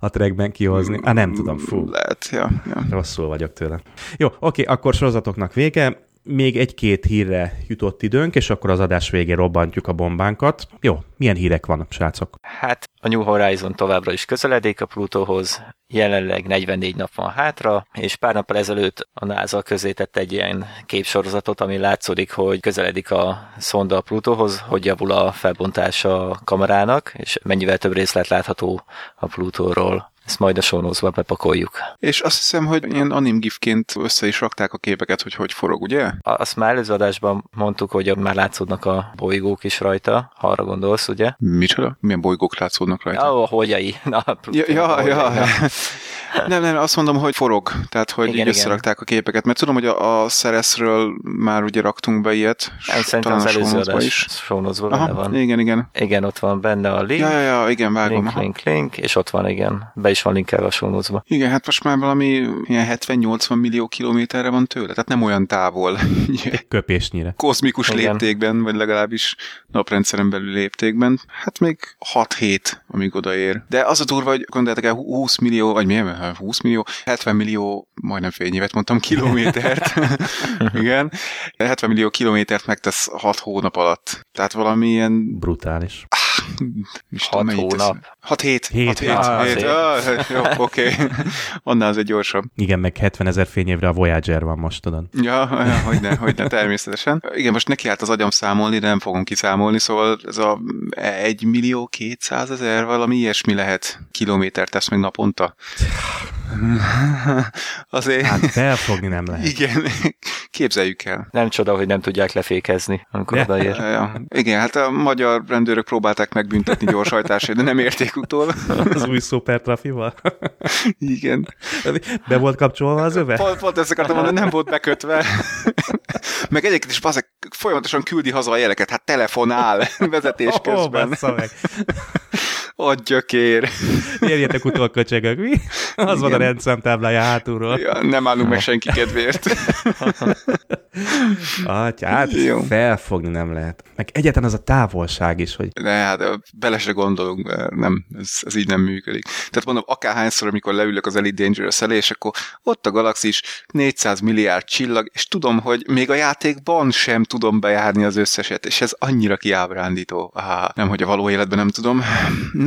a trackben kihozni. Ah, nem tudom, fú. Lehet, ja, ja. Rosszul vagyok tőle. Jó, oké, akkor sorozatoknak vége. Még egy-két hírre jutott időnk, és akkor az adás végén robbantjuk a bombánkat. Jó, milyen hírek vannak, srácok? Hát a New Horizon továbbra is közeledik a Plutóhoz, jelenleg 44 nap van hátra, és pár nappal ezelőtt a NASA közé tett egy ilyen képsorozatot, ami látszódik, hogy közeledik a szonda a Plutóhoz, hogy javul a felbontása a kamerának, és mennyivel több részlet látható a Plutóról. Ezt majd a sonózba bepakoljuk. És azt hiszem, hogy ilyen animgifként össze is rakták a képeket, hogy hogy forog, ugye? Azt már előző adásban mondtuk, hogy már látszódnak a bolygók is rajta, ha arra gondolsz, ugye? Micsoda? Milyen bolygók látszódnak rajta? Ja, a holdjai. Na, Ja, ja, ja. Nem, nem, azt mondom, hogy forog, tehát hogy Igen, így igen. összerakták a képeket, mert tudom, hogy a, a Szereszről már ugye raktunk be ilyet, Nem, szerintem az előző adás sonozva benne Aha, van. igen, igen. Igen, ott van benne a link, Ja, ja, ja, igen, vágom. link, link, link, és ott van, igen, be is van linkelve a sonozba. Igen, hát most már valami ilyen 70-80 millió kilométerre van tőle, tehát nem olyan távol. Köpésnyire. Kozmikus Igen. léptékben, vagy legalábbis naprendszeren belül léptékben. Hát még 6-7, amíg odaér. De az a durva, hogy gondoljátok el 20 millió, vagy milyen, 20 millió, 70 millió, majdnem fényévet mondtam, kilométert. Igen. 70 millió kilométert megtesz 6 hónap alatt. Tehát valami ilyen Brutális. Is Hat mennyit tesz. hónap. 6 hét. Hét, 6 hét. ah, hét. Ah, jó, oké. Annál az egy gyorsabb. Igen, meg 70 ezer fényévre a Voyager van most, tudod. Ja, ja hogyne, hogyne, természetesen. Igen, most neki állt az agyam számolni, de nem fogom kiszámolni, szóval ez a 1 millió 200 ezer, valami ilyesmi lehet kilométer tesz meg naponta. Azért, Hát felfogni nem lehet. igen, képzeljük el. Nem csoda, hogy nem tudják lefékezni, amikor odaér. Ja, igen, hát a magyar rendőrök próbálták megbüntetni gyorshajtásért, de nem érték utól. Az új szupertrafival. Igen. Be volt kapcsolva az öve? Pont, pont ezt akartam mondani, nem volt bekötve. Meg egyébként is bazeg, folyamatosan küldi haza a jeleket, hát telefonál vezetés Ó, közben. meg. Adja kér. Érjetek utol köcsögök, mi? Az van a Igen. rendszámtáblája hátulról. Ja, nem állunk meg senki kedvéért. Atya, hát Jó. felfogni nem lehet. Meg egyetlen az a távolság is, hogy De hát bele se gondolunk, nem, ez, ez így nem működik. Tehát mondom, akárhányszor, amikor leülök az Elite Dangerous elé, és akkor ott a galaxis 400 milliárd csillag, és tudom, hogy még a játékban sem tudom bejárni az összeset, és ez annyira kiábrándító. Á, nem, hogy a való életben nem tudom.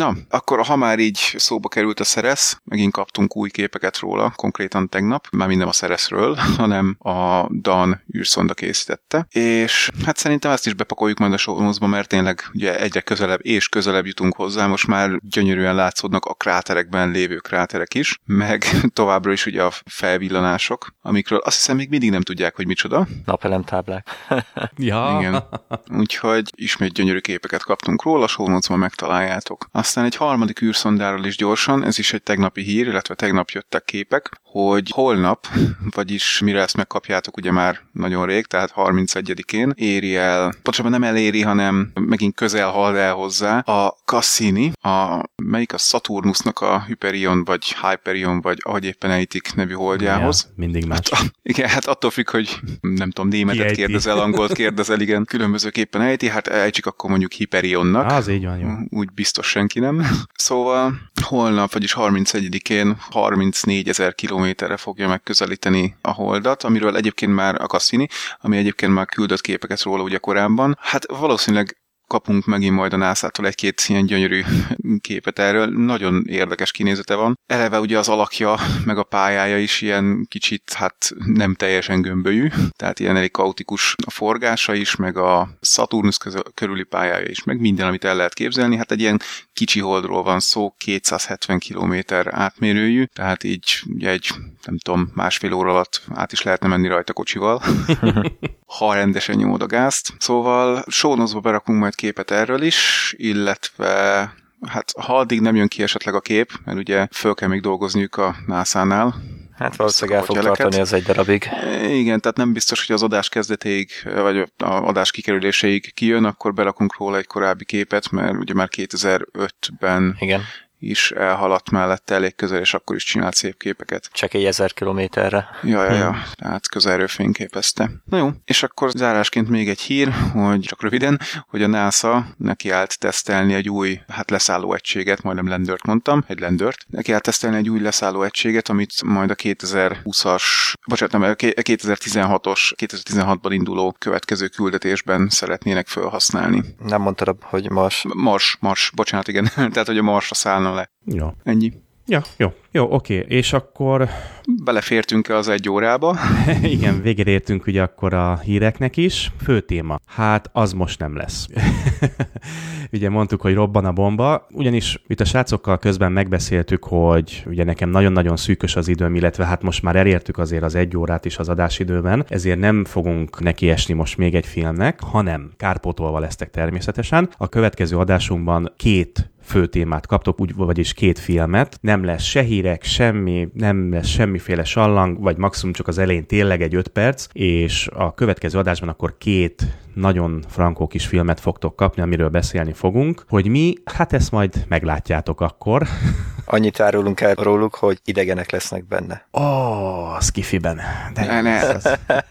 Na, akkor ha már így szóba került a szeresz, megint kaptunk új képeket róla, konkrétan tegnap, már minden a szereszről, hanem a Dan űrszonda készítette, és hát szerintem ezt is bepakoljuk majd a show mert tényleg ugye egyre közelebb és közelebb jutunk hozzá, most már gyönyörűen látszódnak a kráterekben lévő kráterek is, meg továbbra is ugye a felvillanások, amikről azt hiszem még mindig nem tudják, hogy micsoda. Napelemtáblák. ja. Igen. Úgyhogy ismét gyönyörű képeket kaptunk róla, show megtaláljátok. Aztán egy harmadik űrszondáról is gyorsan, ez is egy tegnapi hír, illetve tegnap jöttek képek, hogy holnap, vagyis mire ezt megkapjátok ugye már nagyon rég, tehát 31-én éri el, pontosabban nem eléri, hanem megint közel hal el hozzá a Cassini, a, melyik a Saturnusnak a Hyperion, vagy Hyperion, vagy ahogy éppen ejtik nevű holdjához. Ja, mindig más. Hát, igen, hát attól függ, hogy nem tudom, németet kérdezel, angolt kérdezel, igen, különbözőképpen ejti, hát ejtsük akkor mondjuk Hyperionnak. Az így van, jó. Úgy biztos senki nem. Szóval holnap, vagyis 31-én 34 ezer kilométerre fogja megközelíteni a holdat, amiről egyébként már a Cassini, ami egyébként már küldött képeket róla ugye korábban. Hát valószínűleg kapunk megint majd a NASA-tól egy-két ilyen gyönyörű képet erről. Nagyon érdekes kinézete van. Eleve ugye az alakja, meg a pályája is ilyen kicsit, hát nem teljesen gömbölyű, tehát ilyen elég kaotikus a forgása is, meg a Saturnus körüli pályája is, meg minden, amit el lehet képzelni. Hát egy ilyen kicsi holdról van szó, 270 km átmérőjű, tehát így egy, nem tudom, másfél óra alatt át is lehetne menni rajta kocsival, ha rendesen nyomod a gázt. Szóval sónozba berakunk majd képet erről is, illetve hát ha addig nem jön ki esetleg a kép, mert ugye föl kell még dolgozniuk a NASA-nál, Hát valószínűleg el fog tartani az egy darabig. Igen, tehát nem biztos, hogy az adás kezdetéig, vagy a adás kikerüléséig kijön, akkor berakunk róla egy korábbi képet, mert ugye már 2005-ben Igen is elhaladt mellette elég közel, és akkor is csinált szép képeket. Csak egy ezer kilométerre. Ja, ja, ja, hmm. tehát közelről fényképezte. Na jó, és akkor zárásként még egy hír, hogy csak röviden, hogy a NASA neki állt tesztelni egy új, hát leszálló egységet, majdnem lendört mondtam, egy lendört, neki állt tesztelni egy új leszálló egységet, amit majd a 2020-as, bocsánat, nem, 2016-os, 2016-ban induló következő küldetésben szeretnének felhasználni. Nem mondtad, hogy Mars? Mars, Mars, bocsánat, igen. Tehát, hogy a Marsra szállna le. Jó. Ennyi. Ja, jó. Jó, oké. És akkor... Belefértünk-e az egy órába? Igen, végére értünk ugye akkor a híreknek is. Fő téma. Hát az most nem lesz. ugye mondtuk, hogy robban a bomba, ugyanis itt a srácokkal közben megbeszéltük, hogy ugye nekem nagyon-nagyon szűkös az időm, illetve hát most már elértük azért az egy órát is az adásidőben, ezért nem fogunk nekiesni most még egy filmnek, hanem kárpótolva lesztek természetesen. A következő adásunkban két fő témát kaptok, úgy, vagyis két filmet. Nem lesz se hírek, semmi, nem lesz semmiféle sallang, vagy maximum csak az elején tényleg egy öt perc, és a következő adásban akkor két nagyon frankó kis filmet fogtok kapni, amiről beszélni fogunk. Hogy mi, hát ezt majd meglátjátok akkor. Annyit árulunk el róluk, hogy idegenek lesznek benne. Ó, oh, skifiben. De ne, ne.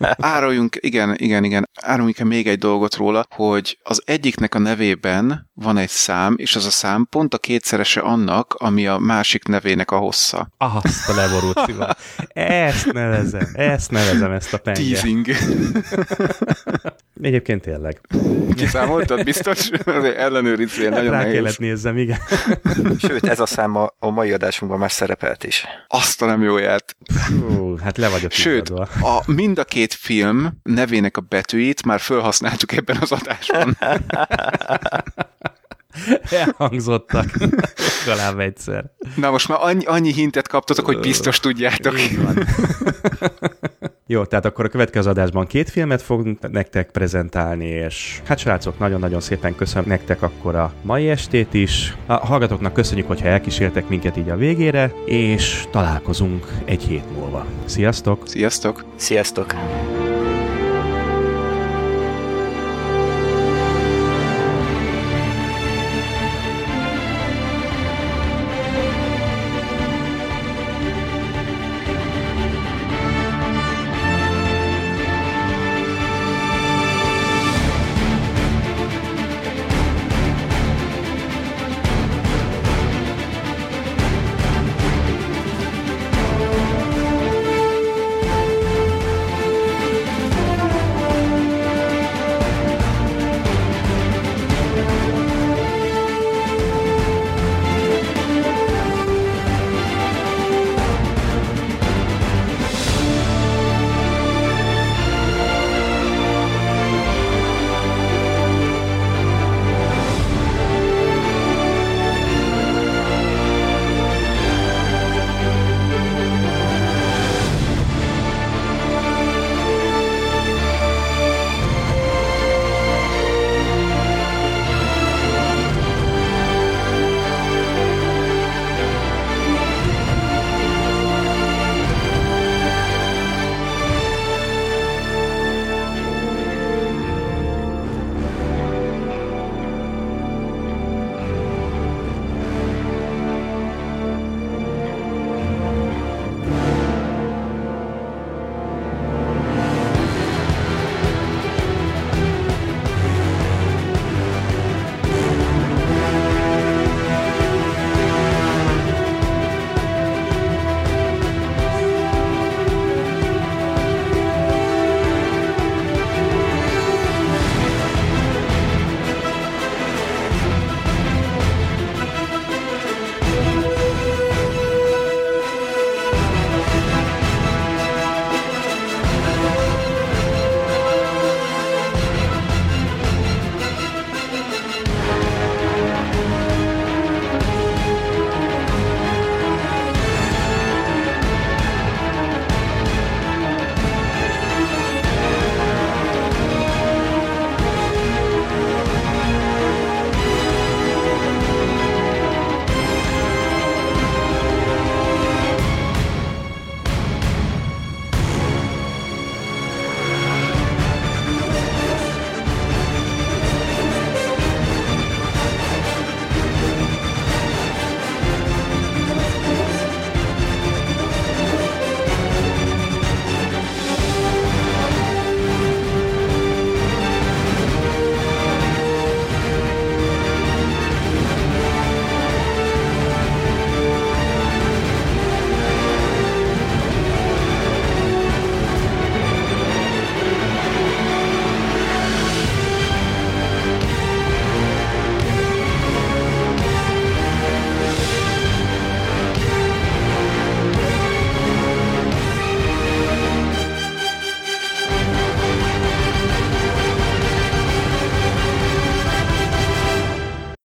Áruljunk, igen, igen, igen. Áruljunk még egy dolgot róla, hogy az egyiknek a nevében van egy szám, és az a szám pont a kétszerese annak, ami a másik nevének a hossza. Azt a leborult szívem. Ezt nevezem, ezt nevezem, ezt a penge. Teasing. Egyébként tényleg. Kiszámoltad biztos? Ellenőrizzél, hát nagyon rá nehéz. kellett nézzem, igen. Sőt, ez a szám a, a mai adásunkban már szerepelt is. Azt a nem jóját. Hú, hát le vagyok Sőt, a, mind a két film nevének a betűit már felhasználtuk ebben az adásban. Elhangzottak legalább egyszer. Na most már annyi, annyi hintet kaptatok, hogy biztos tudjátok. Jó, tehát akkor a következő adásban két filmet fogunk nektek prezentálni, és hát srácok, nagyon-nagyon szépen köszönöm nektek akkor a mai estét is. A hallgatóknak köszönjük, hogyha elkísértek minket így a végére, és találkozunk egy hét múlva. Sziasztok! Sziasztok! Sziasztok!